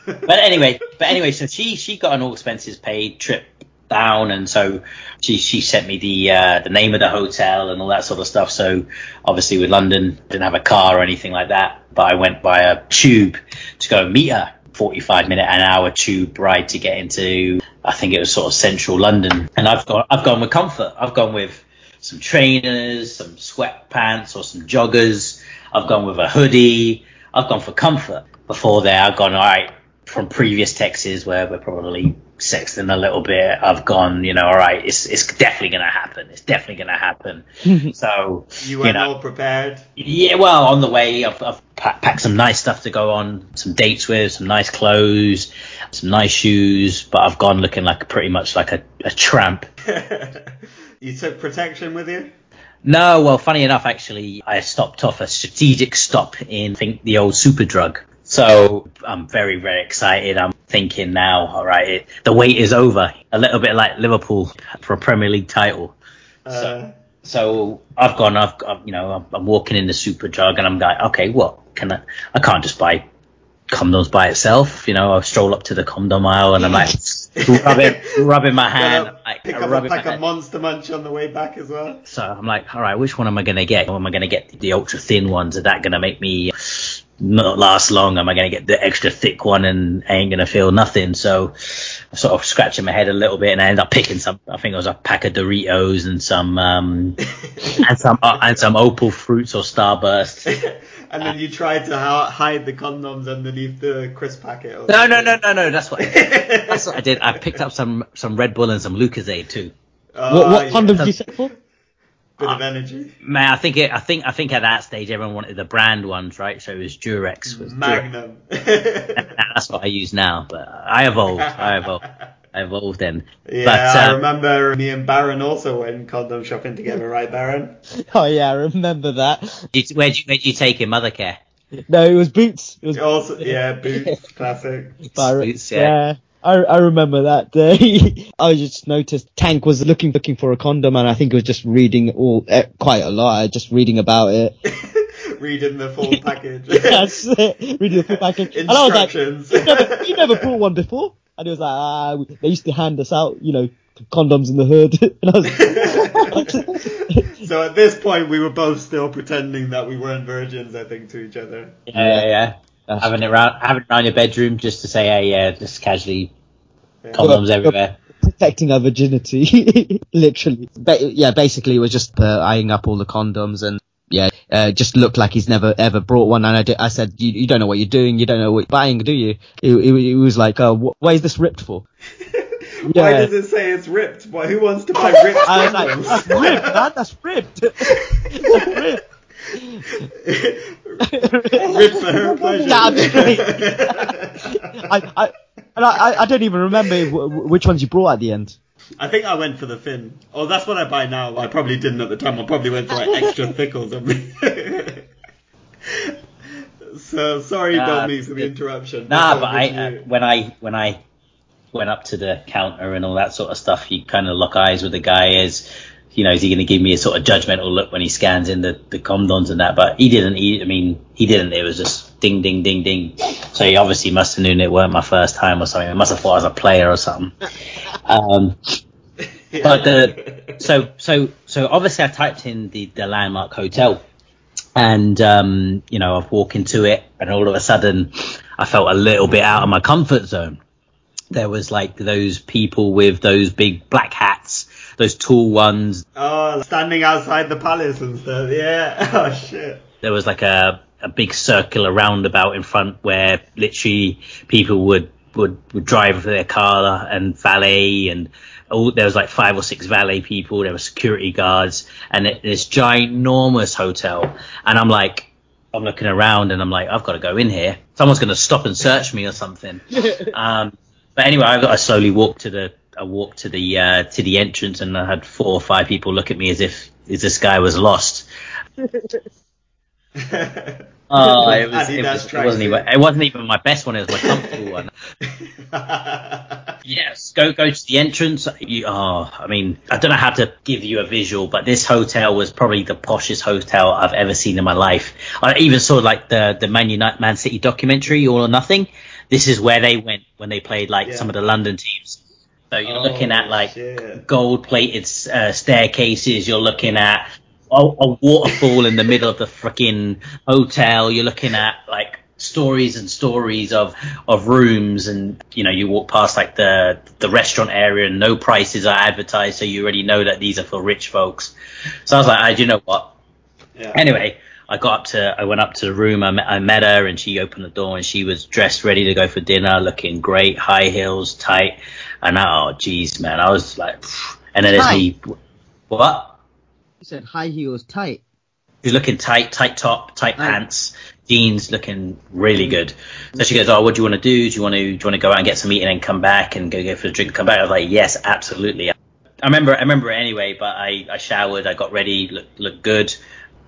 but anyway, but anyway, so she she got an all expenses paid trip down, and so she she sent me the uh, the name of the hotel and all that sort of stuff. So obviously with London, didn't have a car or anything like that, but I went by a tube to go meet her. 45 minute an hour tube ride to get into I think it was sort of central London. And I've gone I've gone with comfort. I've gone with some trainers some sweatpants or some joggers. I've gone with a hoodie. I've gone for comfort. Before there I've gone all right from previous texts where we're probably sexting a little bit, I've gone, you know, all right, it's it's definitely going to happen. It's definitely going to happen. so you were you know, all prepared. Yeah, well, on the way, I've, I've packed some nice stuff to go on, some dates with, some nice clothes, some nice shoes, but I've gone looking like pretty much like a, a tramp. you took protection with you. No, well, funny enough, actually, I stopped off a strategic stop in, I think, the old Superdrug so I'm very, very excited. I'm thinking now, all right, it, the wait is over. A little bit like Liverpool for a Premier League title. Uh, so, so I've gone, I've, I've you know, I'm, I'm, walking in the Superdrug and I'm like, okay, what can I? I can't just buy condoms by itself. You know, I stroll up to the condom aisle and I'm like rubbing, rubbing my hand. Like, pick up a pack of Monster Munch on the way back as well. So I'm like, all right, which one am I gonna get? Am I gonna get the ultra thin ones? Are that gonna make me not last long. Am I going to get the extra thick one and I ain't going to feel nothing? So I sort of scratching my head a little bit and I end up picking some, I think it was a pack of Doritos and some, um, and some, uh, and some Opal fruits or Starburst. and then you tried to hide the condoms underneath the crisp packet. no, no, no, no, no. That's what, I did. that's what I did. I picked up some, some Red Bull and some Lucozade too. Uh, what, what condoms did you set for? Bit uh, of energy. Man, I think it, I think I think at that stage everyone wanted the brand ones, right? So it was Durex. Was Magnum. Durex. That's what I use now, but I evolved. I evolved. involved in. Yeah, but, I um, remember me and Baron also went condom shopping together, right, Baron? Oh yeah, I remember that. Did, where'd, you, where'd you take him, Mothercare? No, it was Boots. It was Also, yeah, boots, classic. Byron. Boots, yeah. yeah. I, I remember that day. I just noticed Tank was looking looking for a condom, and I think he was just reading all eh, quite a lot, just reading about it. Reading the full package. That's it. Reading the full package. And I was like, Instructions. you never, you never brought one before? And he was like, ah, they used to hand us out, you know, condoms in the hood. and I was, so at this point, we were both still pretending that we weren't virgins, I think, to each other. Yeah, yeah, yeah. That's Having it around, having it around your bedroom just to say, hey, yeah, just casually Yeah. condoms everywhere. protecting our virginity, literally. Ba- yeah, basically, it was just uh, eyeing up all the condoms and. Yeah, uh, just looked like he's never ever brought one, and I, did, I said, you, "You don't know what you're doing. You don't know what you're buying, do you?" It, it, it was like, "Oh, wh- why is this ripped for?" Why Yeah. does it say it's ripped? Why, who wants to buy ripped I was like, "That's ripped, man. That's ripped. That's ripped." Ripped for her pleasure. Damn straight. I, I, and I, I don't even remember w- w- which ones you brought at the end. I think I went for the fin. Oh, that's what I buy now. I probably didn't at the time. I probably went for like extra thick or something. so sorry, Nah, Dommy, for the interruption. Nah, but I uh, when I when I went up to the counter and all that sort of stuff, you kind of lock eyes with the guy as you know, is he going to give me a sort of judgmental look when he scans in the, the condoms and that? But he didn't. He, I mean, he didn't. It was just ding, ding, ding, ding. So he obviously must have known it weren't my first time or something. He must have thought I was a player or something. Um, but the so so so obviously I typed in the the landmark hotel, and um, you know I've walked into it, and all of a sudden I felt a little bit out of my comfort zone. There was like those people with those big black hats, those tall ones. Oh, standing outside the palace and stuff. Yeah. Oh shit. There was like a a big circular roundabout in front where literally people would would, would drive their car and valet and all, there was like five or six valet people. There were security guards and it, this ginormous hotel. And I'm like, I'm looking around and I'm like, I've got to go in here. Someone's going to stop and search me or something. um, but anyway, I, I slowly walked to the, I walked to the, uh, to the entrance and I had four or five people look at me as if, as this guy was lost. Oh, it, was, it, was, it, wasn't even. It wasn't even my best one. It was my comfortable one. Yes, go go to the entrance. You, oh, I mean, I don't know how to give you a visual, but this hotel was probably the poshest hotel I've ever seen in my life. I even saw like the the Man United Man City documentary, All or Nothing. This is where they went when they played like Yeah. some of the London teams. So you're Oh, looking at like shit. gold plated uh, staircases. You're looking at a, a waterfall in the middle of the freaking hotel. You're looking at like stories and stories of of rooms, and you know you walk past like the the restaurant area, and no prices are advertised, so you already know that these are for rich folks. So I was like, ah, do you know what? Yeah. Anyway, I got up to, I went up to the room, I met, I met her, and she opened the door, and she was dressed, ready to go for dinner, looking great, high heels, tight, and I, oh, jeez, man, I was like, phew. and then me, what? You said high heels tight. She's looking tight, tight top, tight pants, jeans, looking really mm. good. So she goes, "Oh, what do you want to do? Do you want to, do you want to go out and get some meat and then come back and go go for a drink? Come back." I was like, "Yes, absolutely." I remember, I remember it anyway. But I, I showered, I got ready, looked looked good,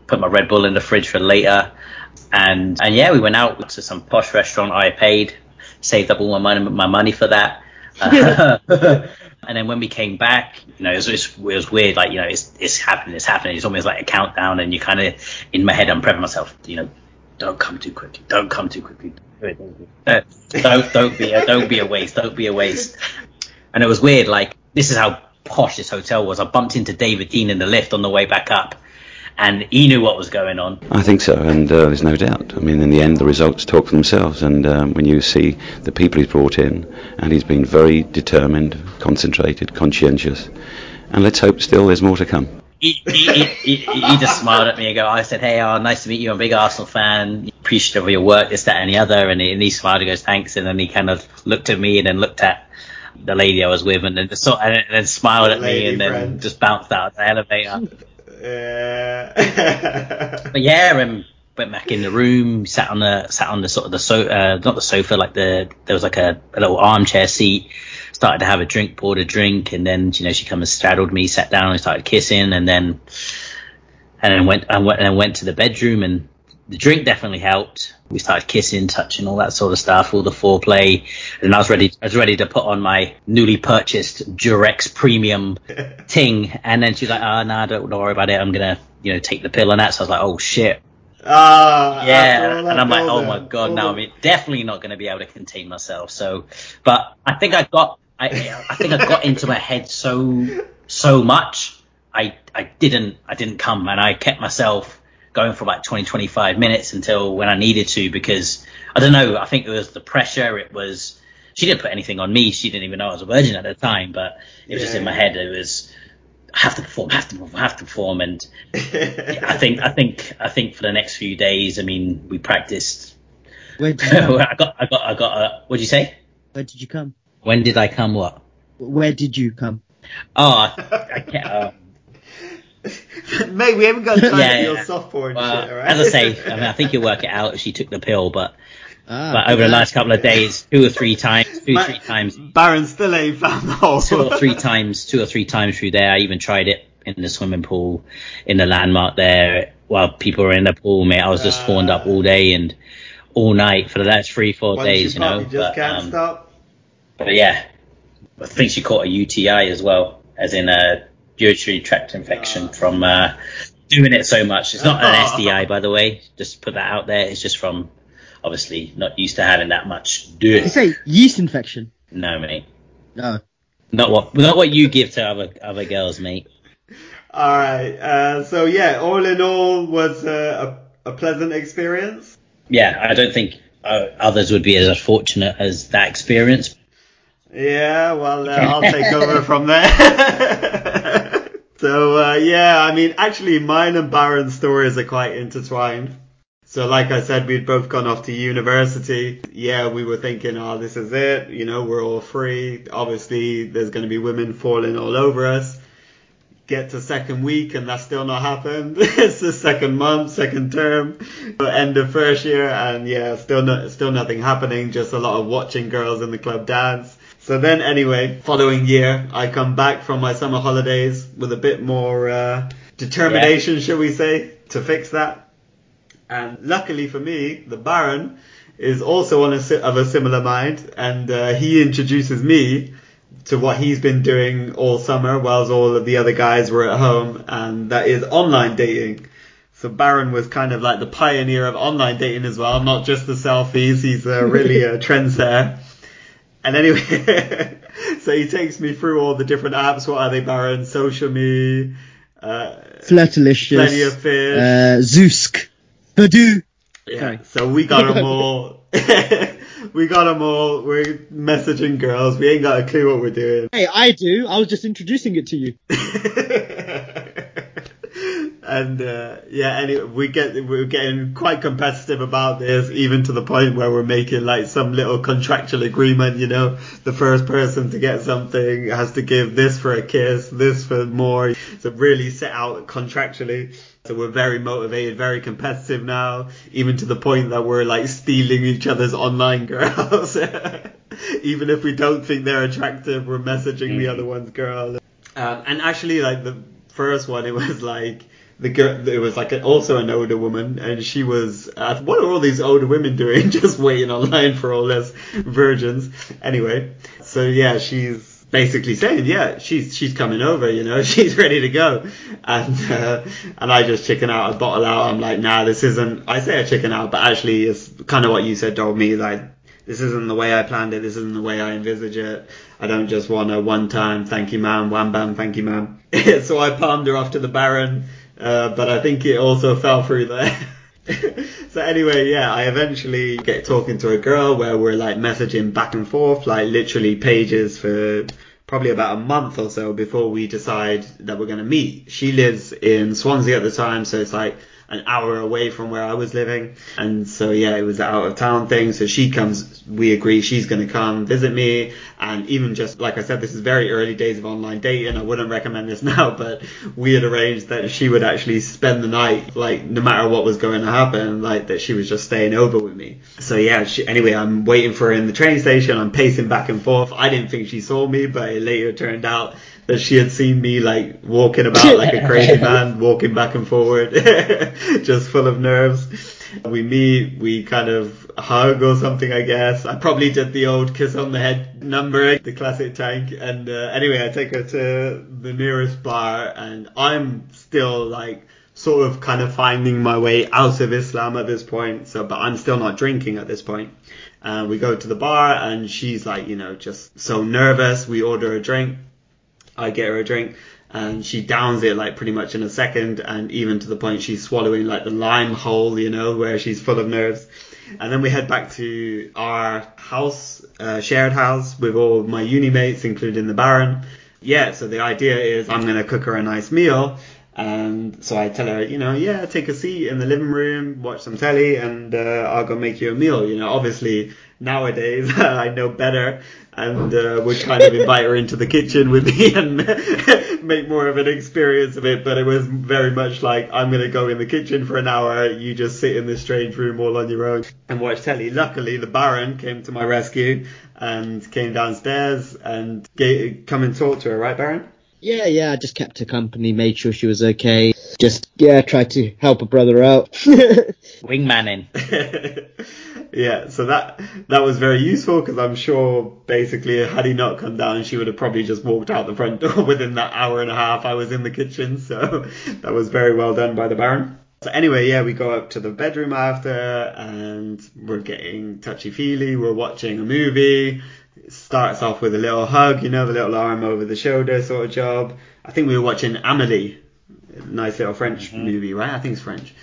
put my Red Bull in the fridge for later, and and yeah, we went out to some posh restaurant. I paid, saved up all my money, my money for that. Uh, and then when we came back, you know, it was, it was weird. Like, you know, it's it's happening, it's happening. It's almost like a countdown, and you kind of in my head, I'm prepping myself. You know, don't come too quickly. Don't come too quickly. Don't don't be a, don't be a waste. Don't be a waste. And it was weird. Like this is how posh this hotel was. I bumped into David Dean in the lift on the way back up, and he knew what was going on. I think so, and uh, there's no doubt. I mean, in the end, the results talk for themselves. And um, when you see the people he's brought in, and he's been very determined, concentrated, conscientious, and let's hope still there's more to come. he, he, he, he, he just smiled at me and go, I said, hey, oh, nice to meet you. I'm a big Arsenal fan. Appreciative of your work, this, that, and the other. And he, and he smiled and goes, thanks. And then he kind of looked at me and then looked at the lady I was with and then just sort and then smiled at me Lady and then just bounced out of the elevator. Yeah. but yeah, and went back in the room, sat on the sat on the sort of the so uh, not the sofa, like the there was like a, a little armchair seat, started to have a drink, poured a drink, and then you know she come and straddled me, sat down, and started kissing, and then and then went and went and went to the bedroom, and the drink definitely helped. We started kissing, touching, all that sort of stuff, all the foreplay, and I was ready. I was ready to put on my newly purchased Durex Premium ting, and then she's like, "Ah, oh, no, nah, don't, don't worry about it. I'm gonna, you know, take the pill and that." So I was like, "Oh shit." Ah, yeah, and I'm like, oh my god, now I'm definitely not going to be able to contain myself. So, but I think I got, I, I think I got into my head so, so much. I, I didn't, I didn't come, and I kept myself going for about 20, 25 minutes until when I needed to, because I don't know, I think it was the pressure. It was, she didn't put anything on me. She didn't even know I was a virgin at the time, but it was yeah. just in my head. It was I have to perform, have to perform, have to perform. And I think, I think, I think for the next few days, I mean, we practiced. Where did you I got, I got, I got. Uh, what did you say? Where did you come? When did I come? What? Where did you come? Oh, I, I can't. Um, Mate, we haven't got time yeah, for your softball and well, shit, right? As I say, I mean, I think you'll work it out if she took the pill, but Ah, but over the last couple of days, two or three times, two or three times. Baron still ain't found the hole. two or three times, two or three times through there. I even tried it in the swimming pool, in the landmark there, while people were in the pool, mate. I was just uh, up all day and all night for the last three, four days, you know. You just but, can't um, stop. But yeah, I think she caught a UTI as well, as in a urinary tract infection uh, from uh, doing it so much. It's not an STI, by the way. Just put that out there. It's just from obviously not used to having that much dirt. You say yeast infection? No, mate. No. Not what not what you give to other other girls, mate. All right. Uh, so yeah, all in all, was uh, a, a pleasant experience. Yeah, I don't think uh, others would be as fortunate as that experience. Yeah, well, uh, I'll take over from there. so uh, yeah, I mean, actually, mine and Baron's stories are quite intertwined. So like I said, we'd both gone off to university. Yeah, we were thinking, oh, this is it. You know, we're all free. Obviously, there's going to be women falling all over us. Get to second week and that's still not happened. it's the second month, second term, end of first year, and yeah, still no, still nothing happening. Just a lot of watching girls in the club dance. So then, anyway, following year, I come back from my summer holidays with a bit more uh, determination, yeah. shall we say, to fix that and luckily for me, the Baron is also on a, of a similar mind, and uh, he introduces me to what he's been doing all summer, whilst all of the other guys were at home, and that is online dating. So Baron was kind of like the pioneer of online dating as well, not just the selfies. He's uh, really a trendsetter. And anyway, so he takes me through all the different apps. What are they, Baron? Social Me, uh, Flirtalicious, Plenty of Fish, uh, Zoosk. Badoo. Yeah. So we got them all. we got them all. We're messaging girls. We ain't got a clue what we're doing. Hey, I do. I was just introducing it to you. And uh, yeah, anyway, we get we're getting quite competitive about this, even to the point where we're making like some little contractual agreement. You know, the first person to get something has to give this for a kiss, this for more. So really set out contractually. So we're very motivated, very competitive now, even to the point that we're like stealing each other's online girls. even if we don't think they're attractive, we're messaging mm. the other one's girl. Um, and actually, like the first one, it was like the girl. It was like a, also an older woman, and she was. Uh, what are all these older women doing? Just waiting online for all this virgins. Anyway, so yeah, she's basically saying, yeah, she's she's coming over, you know, she's ready to go, and uh, and I just chicken out, a bottle out. I'm like, nah, this isn't. I say a chicken out, but actually, it's kind of what you said, told me, like. This isn't the way I planned it. This isn't the way I envisage it. I don't just want a one-time thank you, ma'am, wham bam, thank you, ma'am. so I palmed her off to the Baron, uh, but I think it also fell through there. so anyway, yeah, I eventually get talking to a girl where we're like messaging back and forth, like literally pages for probably about a month or so before we decide that we're going to meet. She lives in Swansea at the time, so it's like an hour away from where I was living. And so yeah, it was an out of town thing. So she comes, we agree she's going to come visit me. And even just like I said, this is very early days of online dating. I wouldn't recommend this now, but we had arranged that she would actually spend the night, like no matter what was going to happen, like that she was just staying over with me. So yeah, she, anyway, I'm waiting for her in the train station. I'm pacing back and forth. I didn't think she saw me, but it later turned out that she had seen me like walking about like a crazy man, walking back and forward, just full of nerves. We meet, we kind of hug or something, I guess. I probably did the old kiss on the head number, the classic tank. And uh, anyway, I take her to the nearest bar, and I'm still like sort of kind of finding my way out of Islam at this point. So, but I'm still not drinking at this point. Uh, we go to the bar, and she's like, you know, just so nervous. We order a drink. I get her a drink and she downs it like pretty much in a second and even to the point she's swallowing like the lime hole, you know, where she's full of nerves. And then we head back to our house, uh, shared house with all my uni mates, including the Baron. Yeah, so the idea is I'm going to cook her a nice meal. And so I tell her, you know, yeah, take a seat in the living room, watch some telly, and uh, I'll go make you a meal. You know, obviously nowadays I know better and uh, would kind of invite her into the kitchen with me and make more of an experience of it. But it was very much like I'm going to go in the kitchen for an hour, you just sit in this strange room all on your own and watch telly. Luckily, the Baron came to my rescue and came downstairs and gave, come and talk to her, right, Baron? Yeah, yeah, I just kept her company, made sure she was okay. Just, yeah, try to help a brother out. Wingmanning. yeah, so that that was very useful because I'm sure basically had he not come down, she would have probably just walked out the front door within that hour and a half I was in the kitchen. So that was very well done by the Baron. So anyway, yeah, we go up to the bedroom after and we're getting touchy feely. We're watching a movie. It starts off with a little hug, you know, the little arm over the shoulder sort of job. I think we were watching Amelie, nice little French mm-hmm. movie, right? I think it's French.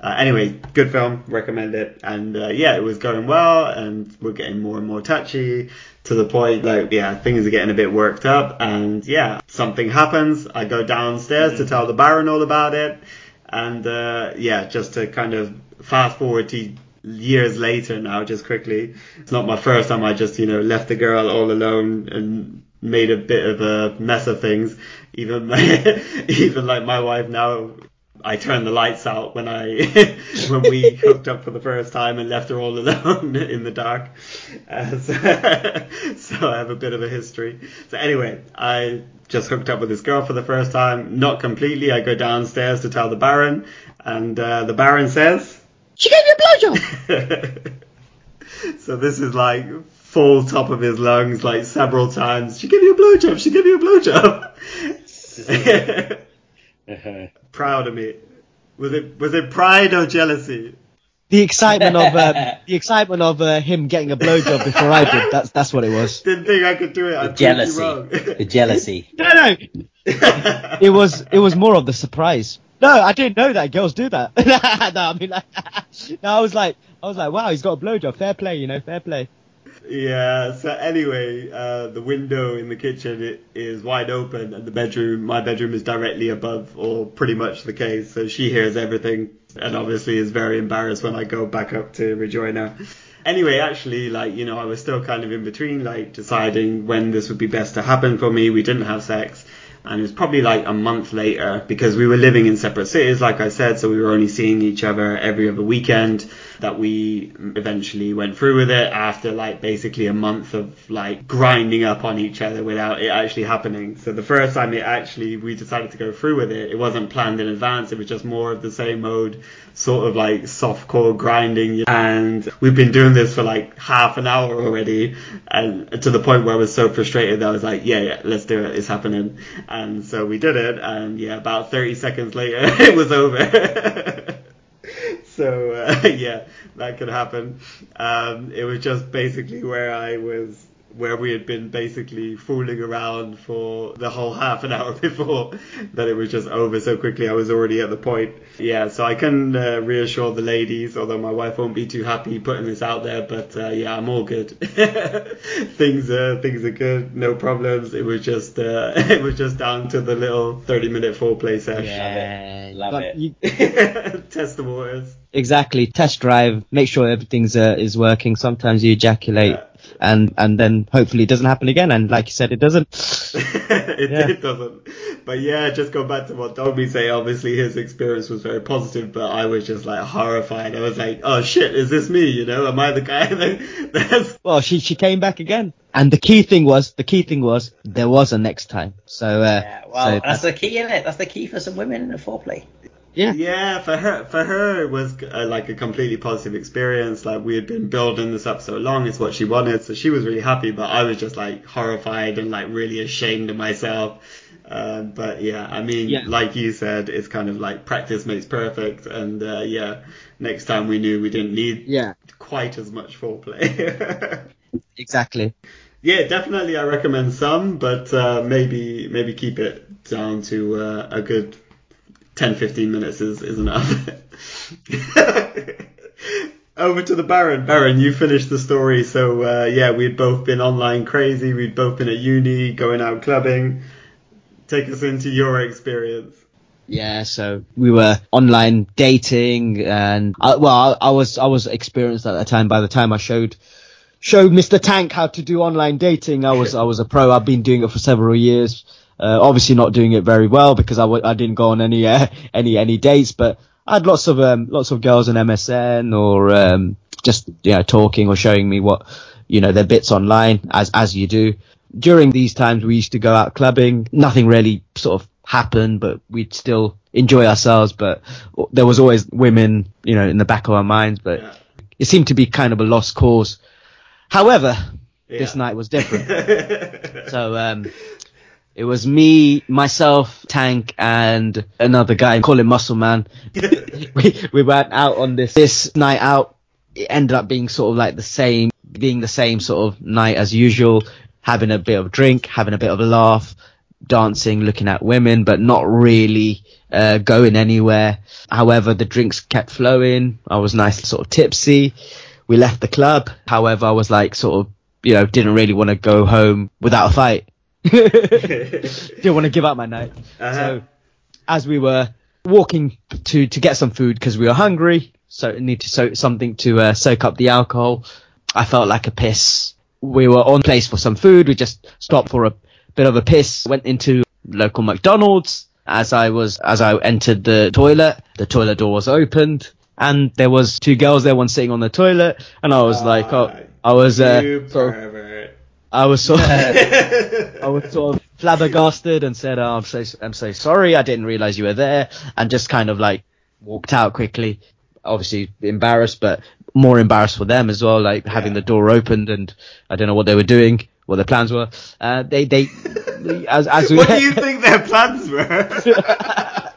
Uh, anyway, good film, recommend it. And uh, yeah, it was going well, and we're getting more and more touchy to the point like yeah, things are getting a bit worked up. And yeah, something happens. I go downstairs to tell the Baron all about it, and uh, yeah, just to kind of fast forward to years later now, just quickly. It's not my first time I just you know left the girl all alone and made a bit of a mess of things. Even my, even like my wife now I turned the lights out when I when we hooked up for the first time and left her all alone in the dark. Uh, so, so, I have a bit of a history. So anyway, I just hooked up with this girl for the first time. Not completely. I go downstairs to tell the Baron, and uh, the Baron says, "She gave you a blowjob." so this is like full top of his lungs, like several times. She gave you a blowjob. She gave you a blowjob. Proud of me. Was it was it pride or jealousy? The excitement of um, the excitement of uh, him getting a blowjob before I did. That's that's what it was. Didn't think I could do it. The jealousy. the jealousy. No, no. it was it was more of the surprise. No, I didn't know that girls do that. no, I mean, like, no, I was like, I was like, wow, he's got a blowjob. Fair play, you know, fair play. Yeah. So anyway, uh, the window in the kitchen is wide open, and the bedroom, my bedroom, is directly above, or pretty much the case. So she hears everything, and obviously is very embarrassed when I go back up to rejoin her. Anyway, actually, like you know, I was still kind of in between, like deciding when this would be best to happen for me. We didn't have sex and it was probably like a month later because we were living in separate cities, like I said, so we were only seeing each other every other weekend that we eventually went through with it after like basically a month of like grinding up on each other without it actually happening. So the first time it actually we decided to go through with it, it wasn't planned in advance, it was just more of the same mode, sort of like soft core grinding and we've been doing this for like half an hour already and to the point where I was so frustrated that I was like, yeah, yeah, let's do it, it's happening and so we did it, and yeah, about 30 seconds later, it was over. so uh, yeah, that could happen. Um, it was just basically where I was where we had been basically fooling around for the whole half an hour before that it was just over so quickly I was already at the point yeah so I can uh, reassure the ladies although my wife won't be too happy putting this out there but uh, yeah I'm all good things are things are good no problems it was just uh, it was just down to the little 30 minute foreplay session Yeah, Love but it. you- test the waters exactly. Test drive. Make sure everything's uh, is working. Sometimes you ejaculate, Yeah. And and then hopefully it doesn't happen again. And like you said, it doesn't. it, Yeah. it doesn't. But yeah, just go back to what Dobby say. Obviously, his experience was very positive, but I was just like horrified. I was like, "Oh shit, is this me? You know, am I the guy that, that's Well, she she came back again. And the key thing was the key thing was there was a next time. So uh, Yeah, well, so that's the key, isn't it? That's the key for some women in the foreplay. Yeah. Yeah, for her, for her, it was uh, like a completely positive experience. Like we had been building this up so long, it's what she wanted, so she was really happy. But I was just like horrified and like really ashamed of myself. Um, but yeah, I mean, Yeah. like you said, it's kind of like practice makes perfect. And uh, yeah, next time we knew we didn't need Yeah, quite as much foreplay. exactly. yeah, definitely, I recommend some, but uh, maybe maybe keep it down to uh, a good 10, 15 minutes is, is enough. Over to the Baron. Baron, you finished the story. So uh, yeah, we'd both been online crazy. We'd both been at uni, going out clubbing. Take us into your experience. Yeah, so we were online dating, and I, well, I, I was I was experienced at that time. By the time I showed showed Mr. Tank how to do online dating, I was I was a pro. I've been doing it for several years. Uh, obviously, not doing it very well because I w- I didn't go on any uh, any any dates, but I had lots of um, lots of girls on MSN or um, just you know talking or showing me what you know their bits online as as you do. During these times, we used to go out clubbing. Nothing really sort of happened, but we'd still enjoy ourselves. But there was always women, you know, in the back of our minds. But Yeah. it seemed to be kind of a lost cause. However, this night was different. so um, it was me, myself, Tank, and another guy. Call him Muscle Man. we we went out on this this night out. It ended up being sort of like the same, being the same sort of night as usual. Having a bit of drink, having a bit of a laugh, dancing, looking at women, but not really uh, going anywhere. However, the drinks kept flowing. I was nice, sort of tipsy. We left the club. However, I was like sort of, you know, didn't really want to go home without a fight. didn't want to give up my night. Uh-huh. So as we were walking to to get some food because we were hungry, so need to so something to uh, soak up the alcohol. I felt like a piss. We were on place for some food. We just stopped for a bit of a piss. Went into local McDonald's. As I was as I entered the toilet, the toilet door was opened, and there was two girls there, one sitting on the toilet, and I was like, oh, I was uh, pervert. I was sort of, I was sort of flabbergasted and said, oh, I'm so, I'm so sorry. I didn't realize you were there and just kind of like walked out quickly. Obviously embarrassed, but more embarrassed for them as well, like having the door opened and I don't know what they were doing, what their plans were. Uh, they, they, as, as we, what do you think their plans were?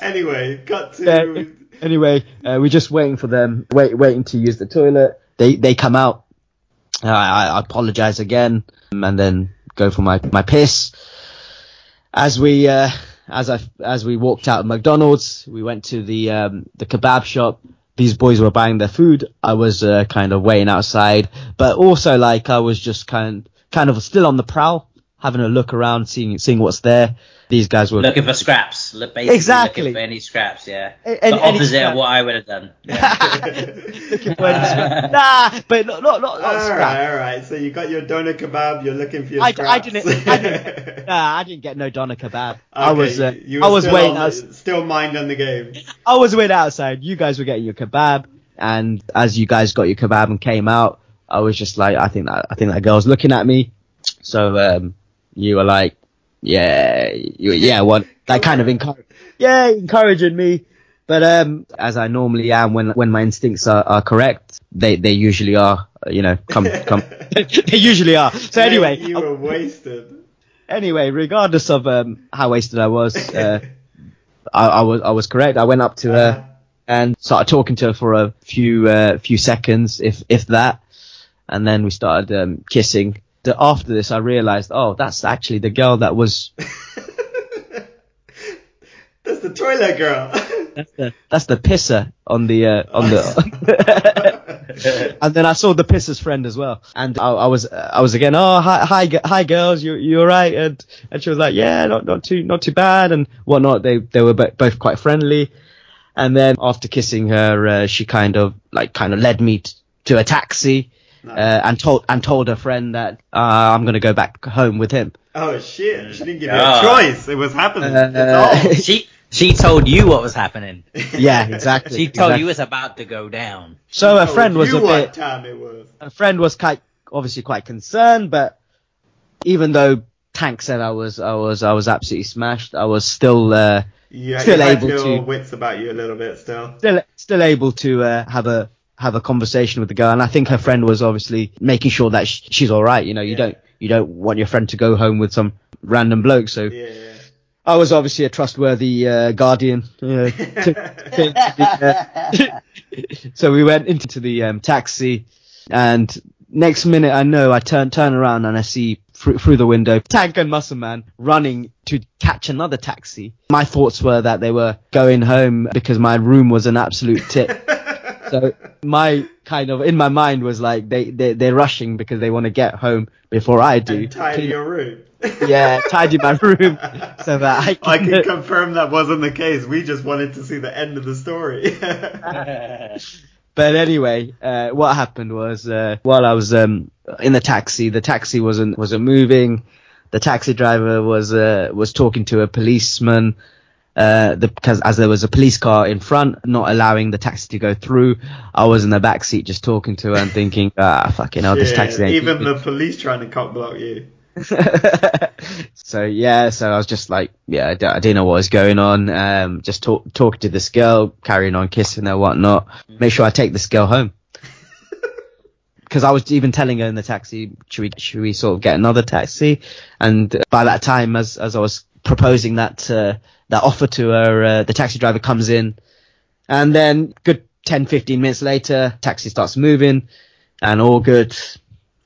anyway, cut to. Yeah. Anyway, uh, we're just waiting for them, wait, waiting to use the toilet. They, they come out. I, I apologize again and then go for my, my piss. As we, uh, as I, as we walked out of McDonald's, we went to the, um, the kebab shop. These boys were buying their food. I was, uh, kind of waiting outside, but also like I was just kind, kind of still on the prowl, having a look around, seeing, seeing what's there. These guys were Looking for scraps. Basically Exactly. Looking for any scraps, yeah. A- any- the opposite scrap. of what I would have done. looking for any scrap. Nah, but not, not, not, not All scrap. right, all right. So you got your doner kebab. You're looking for your I, I scraps. didn't, I didn't, nah, I didn't get no doner kebab. I was, uh, you were I was still waiting, on I was, the- still minding the game. I was waiting outside. You guys were getting your kebab, and as you guys got your kebab and came out, I was just like, I think that, I think that girl's looking at me. So, um, you were like, yeah, you, yeah, what, that kind of encourage, yeah, encouraging me. But, um, as I normally am when, when my instincts are, are correct, they, they usually are, you know, come, come, they usually are. So anyway, you were wasted. anyway, regardless of um, how wasted I was, uh, I, I was I was correct. I went up to her and started talking to her for a few uh, few seconds, if if that. and then we started um, kissing. The, after this, I realized, oh, that's actually the girl that was That's the toilet girl. that's the that's the pisser on the uh, on the. and then I saw the pisser's friend as well, and I, I was I was again, oh hi hi hi girls, you you alright? And and she was like, yeah, not not too not too bad and whatnot. They they were both quite friendly. And then after kissing her, uh, she kind of like kind of led me t- to a taxi. Uh, and told and told her friend that uh, I'm gonna go back home with him. oh shit! She didn't give you God. a choice. It was happening. Uh, It's on. She she told you what was happening. Yeah, exactly. She told exactly. you it's about to go down. So a friend was you a what bit. time it was. a friend was quite obviously quite concerned, but even though Tank said I was I was I was absolutely smashed, I was still uh, You, Still you able to- wits about you a little bit still. still still able to uh, have a have a conversation with the girl, and I think her friend was obviously making sure that sh- she's all right. You know, you Yeah. don't you don't want your friend to go home with some random bloke. So Yeah, yeah. I was obviously a trustworthy uh, guardian. Uh, to- to uh, so we went into the um, taxi, and next minute I know I turn turn around and I see through, through the window Tank and Muscle Man running to catch another taxi. My thoughts were that they were going home because my room was an absolute tip. So my kind of in my mind was like they they they're rushing because they want to get home before I do. and tidy Clean- your room. yeah, tidy my room so that I can. I can confirm that wasn't the case. We just wanted to see the end of the story. But anyway, uh, what happened was uh, while I was um, in the taxi, the taxi wasn't wasn't moving. The taxi driver was uh, was talking to a policeman. Uh, the, because as there was a police car in front, not allowing the taxi to go through, I was in the back seat just talking to her and thinking, ah, fucking hell, this taxi ain't even the police trying to cock block you. so yeah, so I was just like, yeah, I, d- I didn't know what was going on. Um, just talk, talking to this girl, carrying on kissing her, whatnot. Make sure I take this girl home. Because I was even telling her in the taxi, should we, should we sort of get another taxi? And by that time, as as I was proposing that uh, that offer to her, uh, the taxi driver comes in, and then good 10, 15 minutes later, taxi starts moving, and all good,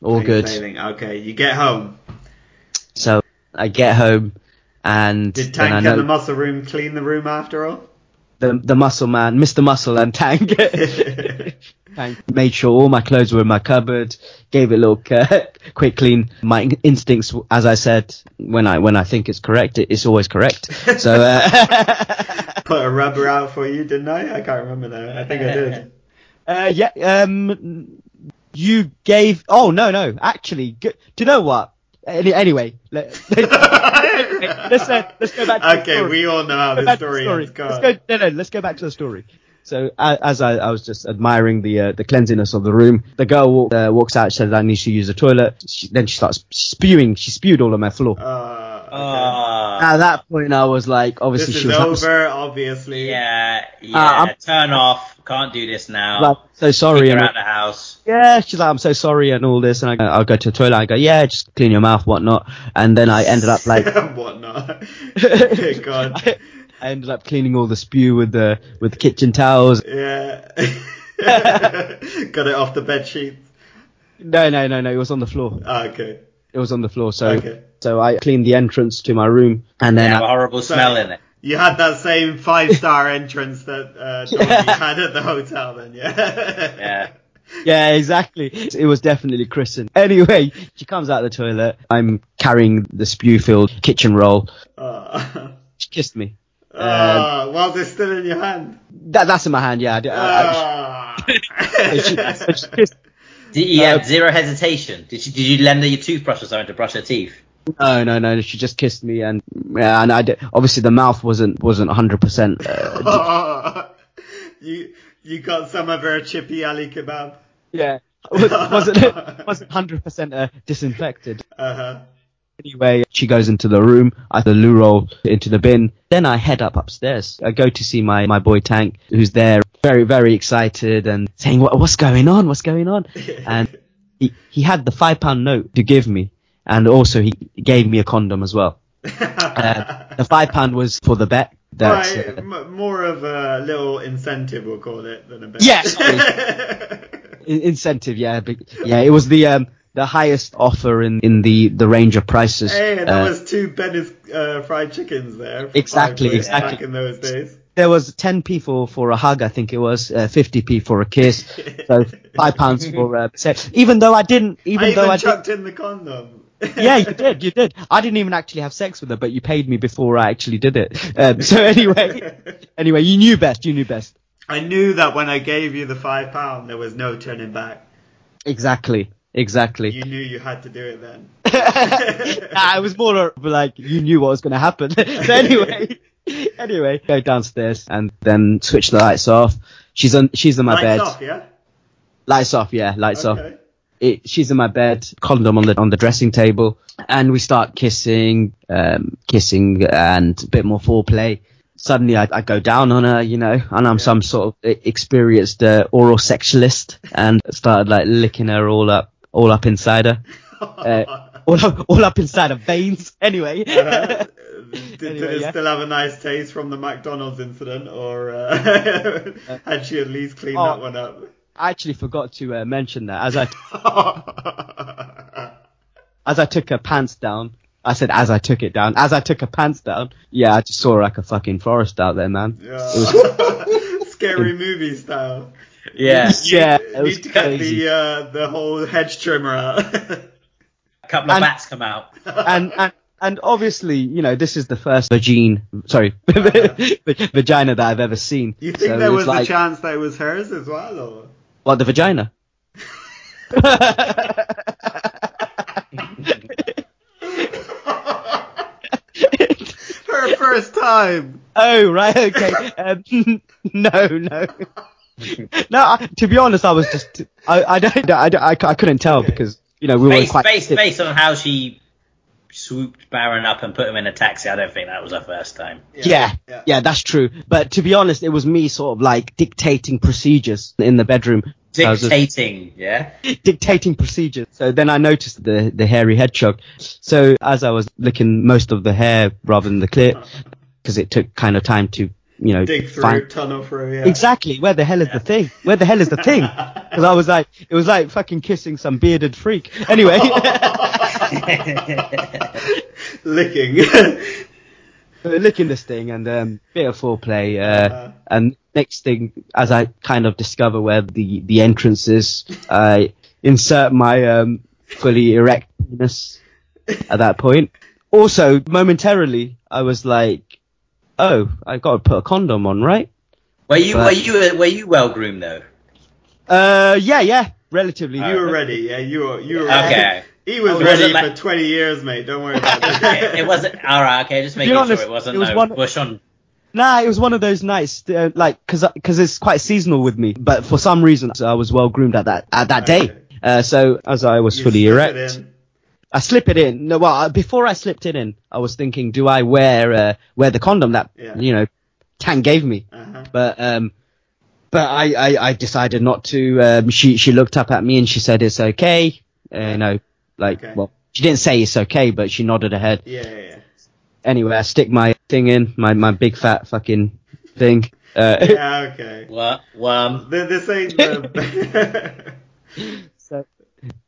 all good. sailing. Okay, you get home. So I get home and Did Tank know and the muscle room clean the room after all? The, the muscle man, Mr. Muscle and Tank, Tank made sure all my clothes were in my cupboard, gave it a little uh, quick clean. My in- instincts, as I said, when I when I think it's correct, it, it's always correct. So uh, Put a rubber out for you, didn't I? I can't remember now. I think I did. uh, yeah, um, you gave. Oh no, no, actually, g- do you know what? Any, anyway, let, let's uh, let's go back. To the Okay, story. we all know how this the story, story. ends. Let's go. No, no. Let's go back to the story. So a- as I, I was just admiring the uh, the cleanliness of the room, the girl walk, uh, walks out. Says I need to use the toilet. She, then she starts spewing. She spewed all on my floor. Uh, okay. At that point, I was like, obviously this she is was over, obviously. yeah, yeah. I'm- turn off. Can't do this now. like, so sorry. Kick her And out the house. yeah, she's like, I'm so sorry and all this. And I, go- I'll go to the toilet. I go, yeah, just clean your mouth, whatnot. And then I ended up like, Whatnot. God. I, I ended up cleaning all the spew with the with the kitchen towels. Yeah. Got it off the bed sheets. No, no, no, no. It was on the floor. Ah, okay. It was on the floor. So Okay. So I cleaned the entrance to my room and then They I, a horrible smell in it. You had that same five star entrance that uh, Dorothy had at the hotel then, yeah? Yeah. Yeah, exactly. It was definitely christened. Anyway, she comes out of the toilet. I'm carrying the spew-filled kitchen roll. Uh, She kissed me. uh, while they're still in your hand. That, that's in my hand, yeah. I, I, Ah. I, she, she kissed. Did you had Uh, zero hesitation? Did you, did you lend her your toothbrush or something to brush her teeth? No, no, no. She just kissed me, and yeah, and I did, obviously the mouth wasn't wasn't 100. percent uh, you you got some of her chippy ali kebab. Yeah, wasn't wasn't 100 percent uh, disinfected. Uh-huh. Anyway, she goes into the room. I the loo roll into the bin. Then I head up upstairs. I go to see my, my boy Tank, who's there, very very excited and saying, "What what's going on? What's going on?" And he he had the five pound note to give me, and also he gave me a condom as well. Uh, the five pound was for the bet. That Right, uh, m- more of a little incentive, we'll call it, than a bet. In- incentive, yeah, yeah. It was the um the highest offer in in the the range of prices. Hey, that Uh, was two Benny's uh, fried chickens there. Exactly, exactly. Back in those days. There was 10p for for a hug, I think it was, uh, 50p for a kiss, so five pounds for uh, sex. Even though I didn't, even I though even I did, chucked in the condom. yeah, you did, you did. I didn't even actually have sex with her, but you paid me before I actually did it. Um, so anyway, anyway, you knew best. You knew best. I knew that when I gave you the five pound, there was no turning back. Exactly, exactly. You knew you had to do it then. I was more like you knew what was going to happen. so anyway, anyway, go downstairs and then switch the lights off. She's on. She's in my Lights bed. off, yeah. Lights off. Yeah, lights off. It, she's in my bed, condom on the on the dressing table, and we start kissing, um, kissing, and a bit more foreplay. Suddenly, I, I go down on her, you know, and I'm some sort of experienced uh, oral sexualist, and started like licking her all up, all up inside her, uh, all up, all up inside her veins. Anyway, Uh, did, did it yeah. still have a nice taste from the McDonald's incident, or uh, had she at least cleaned Oh. that one up? I actually forgot to uh, mention that as I as I took her pants down. I said as I took it down. As I took her pants down, yeah, I just saw like a fucking forest out there, man. Yeah. Scary movie style. Yeah. Yeah, You it was need to get the uh, the whole hedge trimmer out. A couple of And- bats come out. and, and and obviously, you know, this is the first vagine, sorry, vagina that I've ever seen. you think So there it was like, a chance that it was hers as well, or? What the vagina? Her first time. Oh right, okay. Um, no, no, no. I, to be honest, I was just, I, I don't, I, don't- I, I couldn't tell because you know we were Based, quite. based, based on how she swooped Baron up and put him in a taxi, I don't think that was her first time. Yeah, yeah. yeah, that's true. But to be honest, it was me sort of like dictating procedures in the bedroom. So I was just- Dictating, yeah? dictating procedures. So then I noticed the the hairy hedgehog. So as I was licking most of the hair rather than the clear, because it took kind of time to you know Dig through, find tunnel through, yeah. exactly where the hell is the thing? Where the hell is the thing? Because I was like, it was like fucking kissing some bearded freak. Anyway. Licking. licking this thing and um, bit of foreplay. Uh, Uh-huh. and next thing, as I kind of discover where the the entrance is, I insert my um, fully erectness at that point. Also, momentarily, I was like, "Oh, I've got to put a condom on, right?" Were you, But- were you, were you well groomed though? Uh, yeah, yeah, relatively. you were ready, yeah. You were. You were. Okay. He was Oh, was ready it like- for 20 years, mate. Don't worry about it, that. it wasn't, alright, okay, just making honest, sure it wasn't it was no one- bush on. Nah, it was one of those nights, uh, like, cause, cause it's quite seasonal with me. But for some reason, I was well groomed at that at that day. Uh, so as I was You fully erect, in. I slip it in. No, well, before I slipped it in, I was thinking, do I wear uh, wear the condom that Yeah. you know Tank gave me? Uh-huh. But um, but I, I, I decided not to. Um, she she looked up at me and she said it's okay. Uh, you know, like Okay. well, she didn't say it's okay, but she nodded her head. Yeah, yeah, yeah. Anyway, I stick my thing in my my big fat fucking thing. Uh, Yeah, okay. What? Um, Th- This ain't the.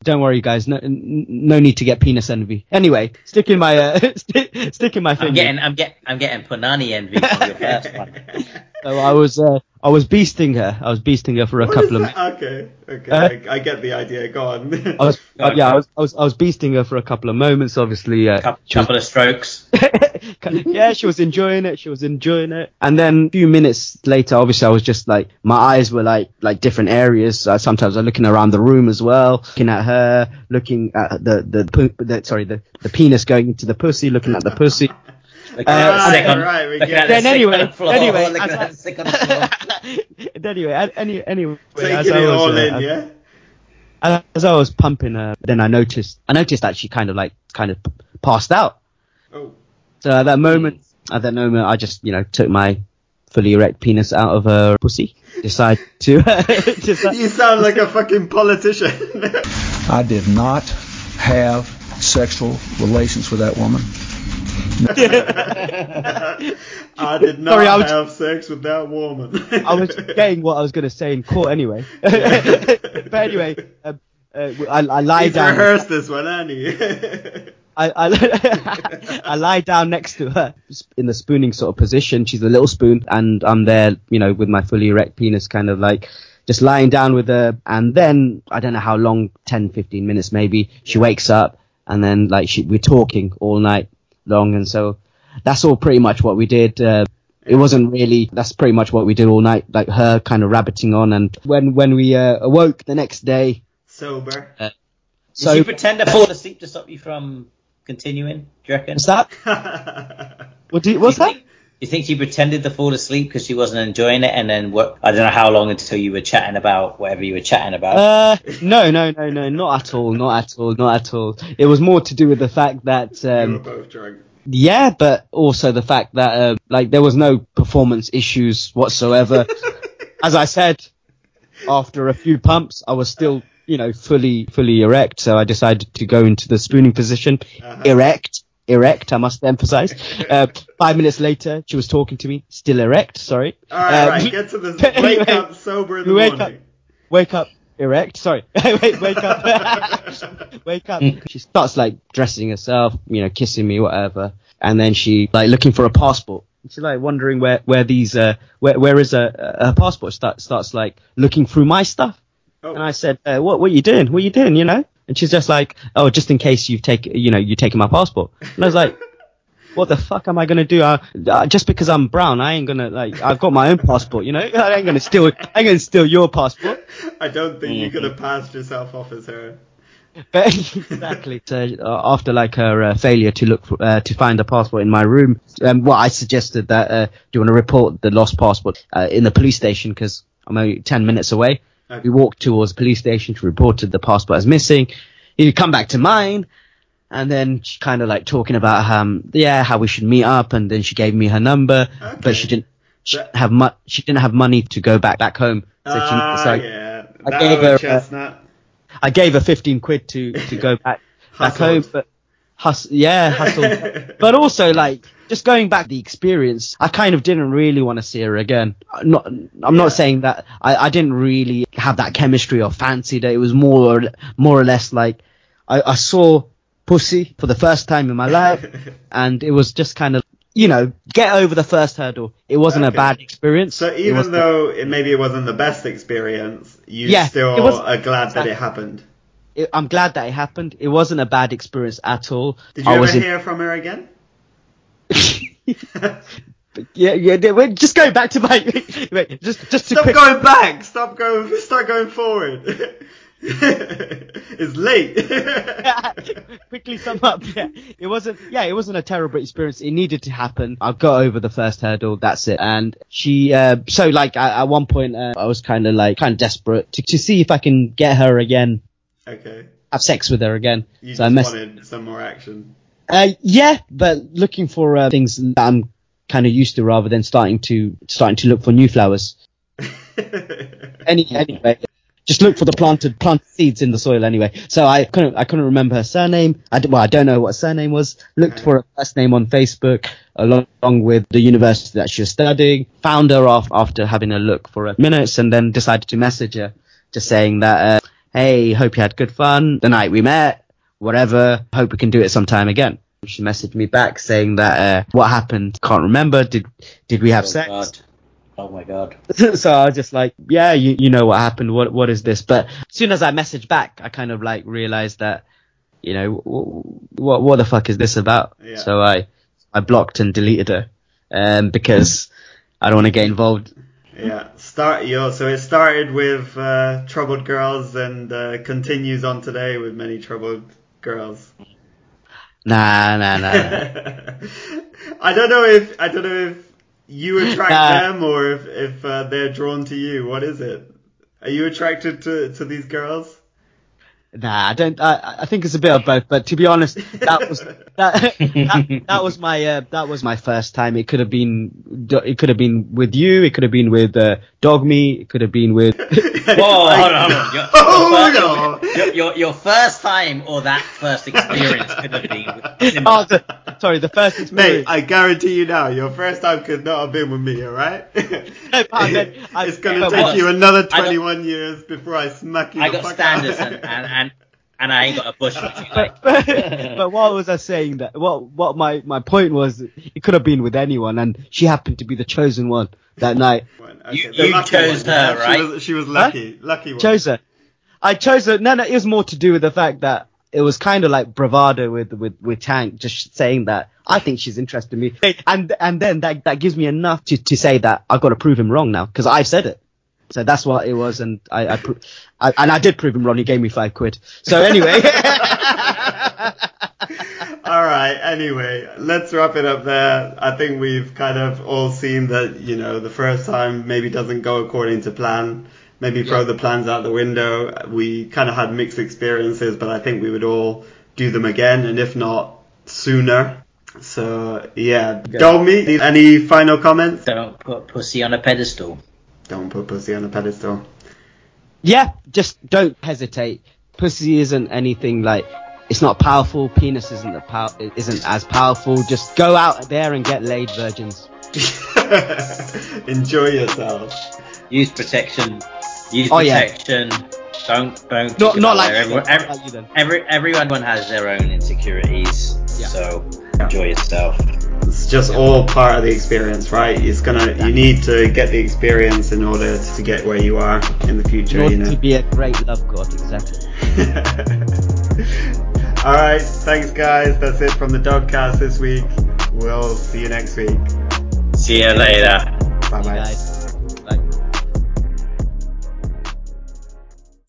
Don't worry, guys. No, no need to get penis envy. Anyway, sticking my uh, st- sticking my finger. I'm getting, I'm get, I'm getting punani envy from your first one. So I was uh, I was beasting her. I was beasting her for a What couple of. minutes. Okay, okay. Uh, I, I get the idea. Go on. I was Go uh, yeah, I was, I was I was beasting her for a couple of moments. Obviously, uh, Couple, she was- of strokes. yeah, she was enjoying it. She was enjoying it. And then a few minutes later, obviously, I was just like, my eyes were like, like different areas. Uh, sometimes I'm looking around the room as well, looking at her, looking at the, the, pu- the sorry, the, the penis going into the pussy, looking at the pussy. Looking at the Right, right, we looking get at the Then sick anyway- floor. anyway, as I- the sick on the floor. anyway, any, anyway, Taking as it I was, all uh, in, yeah. as I was pumping her, then I noticed, I noticed that she kind of like, kind of passed out. Oh. So at that moment, at that moment, I just, you know, took my fully erect penis out of her pussy, decided to, decide, You sound like a fucking politician. I did not have sexual relations with that woman. I did not Sorry, I was- have sex with that woman. I was getting what I was going to say in court anyway. but anyway, um, uh, I, I lie He's down. rehearsed this one, hasn't he? I, I, I lie down next to her in the spooning sort of position. She's a little spoon, and I'm there, you know, with my fully erect penis, kind of like just lying down with her. And then I don't know how long, 10, 15 minutes maybe. She wakes up, and then like she, we're talking all night long, and so that's all pretty much what we did. Uh, it wasn't really. That's pretty much what we did all night, like her kind of rabbiting on. And when when we uh, awoke the next day, Sober. Did so you pretend to fall asleep to stop you from continuing? Do you reckon? what's that? What do you, what's that? Think- You think she pretended to fall asleep because she wasn't enjoying it, and then what? I don't know how long until you were chatting about whatever you were chatting about. Uh, no, no, no, no, not at all, not at all, not at all. It was more to do with the fact that, you were um, both drunk. yeah, but also the fact that, uh, like, there was no performance issues whatsoever. As I said, after a few pumps, I was still, you know, fully, fully erect. So I decided to go into the spooning position, Uh-huh. erect, erect. I must emphasize. Uh, five minutes later, she was talking to me, still erect. Sorry. All right, Um, right. Get to this. anyway, Wake up sober in the we wake morning. wake up erect sorry wait wake up wake up she starts like dressing herself you know kissing me whatever and then she like looking for a passport she's like wondering where where these uh where where is a her passport start, starts like looking through my stuff Oh. and i said uh, what what are you doing what are you doing you know and she's just like oh just in case you've taken you know you've taken my passport and i was like what the fuck am I gonna do? Uh, just because I'm brown, I ain't gonna like. I've got my own passport, you know. I ain't gonna steal. I ain't gonna steal your passport. I don't think you could have passed yourself off as her. But exactly. So uh, after like her uh, failure to look for, uh, to find a passport in my room, um, well, I suggested that uh, do you want to report the lost passport uh, in the police station because I'm only ten minutes away. Okay. We walked towards the police station. She reported the passport as missing. He'd come back to mine. And then she kind of like talking about um yeah how we should meet up, and then she gave me her number, Okay. but she didn't she That- have mu- she didn't have money to go back back home. So she, Ah, so yeah. I That gave her, uh. I gave her 15 quid to, to go back, back home, but hustle, yeah, hustle. but also like, just going back the experience, I kind of didn't really want to see her again. I'm Not, I'm Yeah. not saying that I, I didn't really have that chemistry or fancy that it was more, or, more or less like, I, I saw pussy for the first time in my life and it was just kind of, you know, get over the first hurdle. It wasn't Okay. a bad experience. So even wasn't- though it, maybe it wasn't the best experience, you Yeah, still was- are glad that it happened. it, I'm glad that it happened. It wasn't a bad experience at all. Did you I ever was in- hear from her again? Yeah, yeah. Wait, just go back to my. Wait, just just to Stop quick. going back. Stop going. Start going forward. it's late. quickly sum up. Yeah, it wasn't. Yeah, it wasn't a terrible experience. It needed to happen. I got over the first hurdle. That's it. And she. Uh, so like at, at one point, uh, I was kind of like kind of desperate to to see if I can get her again, okay. have sex with her again. You so I just messed. wanted some more action. Uh, yeah, but looking for uh, things that I'm kind of used to rather than starting to starting to look for new flowers. Any anyway, just look for the planted plant seeds in the soil anyway. So I couldn't I couldn't remember her surname. I well I don't know what her surname was. Looked for her first name on Facebook along, along with the university that she was studying. Found her off after having a look for a minutes and then decided to message her, just saying that uh, hey hope you had good fun the night we met. Whatever. Hope we can do it sometime again. She messaged me back saying that uh, what happened can't remember. Did did we have oh sex? God. Oh my God. so I was just like, yeah, you, you know what happened. What, what is this? But as soon as I messaged back, I kind of like realized that, you know, what, what the fuck is this about? Yeah. So I, I blocked and deleted her, um, because I don't want to get involved. Yeah. Start yo. So it started with uh, troubled girls and uh, continues on today with many troubled girls. Nah, nah, nah. I don't know if I don't know if you attract Nah. them or if if uh, they're drawn to you. What is it? Are you attracted to to these girls? Nah, I don't. I, I think it's a bit of both. But to be honest, that was that that, that was my uh, that was my first time. It could have been it could have been with you. It could have been with uh, Dogmeat. It could have been with. Whoa, hold on, hold on. Your, your, oh on. first, your, your, your first time or that first experience could have been with oh, the, sorry, the first experience. Mate, I guarantee you now, your first time could not have been with me, alright? No, but I meant- I- it's gonna take what- you another 21 years before I smack you I got fuck standards and, and, and, and I ain't got a bush with. Like. but, but what was I saying that what what my my point was it could have been with anyone and she happened to be the chosen one that night Okay, You- you chose one, her, right? She was, she was lucky, lucky one. chose her I chose her no no it was more to do with the fact that it was kind of like bravado with with with Tank just saying that I think she's interested in me and and then that that gives me enough to to say that I've got to prove him wrong now because I said it so that's what it was and I I, pro- I and I did prove him wrong he gave me five quid so anyway All right. Anyway, let's wrap it up there. I think we've kind of all seen that you know the first time maybe doesn't go according to plan. Maybe throw the plans out the window. We kind of had mixed experiences, but I think we would all do them again, and if not sooner. So yeah, Dolmy, any final comments? Don't put pussy on a pedestal. Don't put pussy on a pedestal. Yeah, just don't hesitate. Pussy isn't anything like it's not powerful. Penis isn't the pow- isn't as powerful. Just go out there and get laid, virgins. Enjoy yourself. Use protection. Use Oh, yeah. protection. Don't don't. Not not like, it. you, Everyone, not every, like every, everyone has their own insecurities. Yeah. So enjoy yourself. It's just all part of the experience, right? It's gonna. You need to get the experience in order to get where you are in the future. In You know. to be a great love god, exactly. All right, thanks guys. That's it from the Dogcast this week. We'll see you next week. See you later. Bye bye. Guys.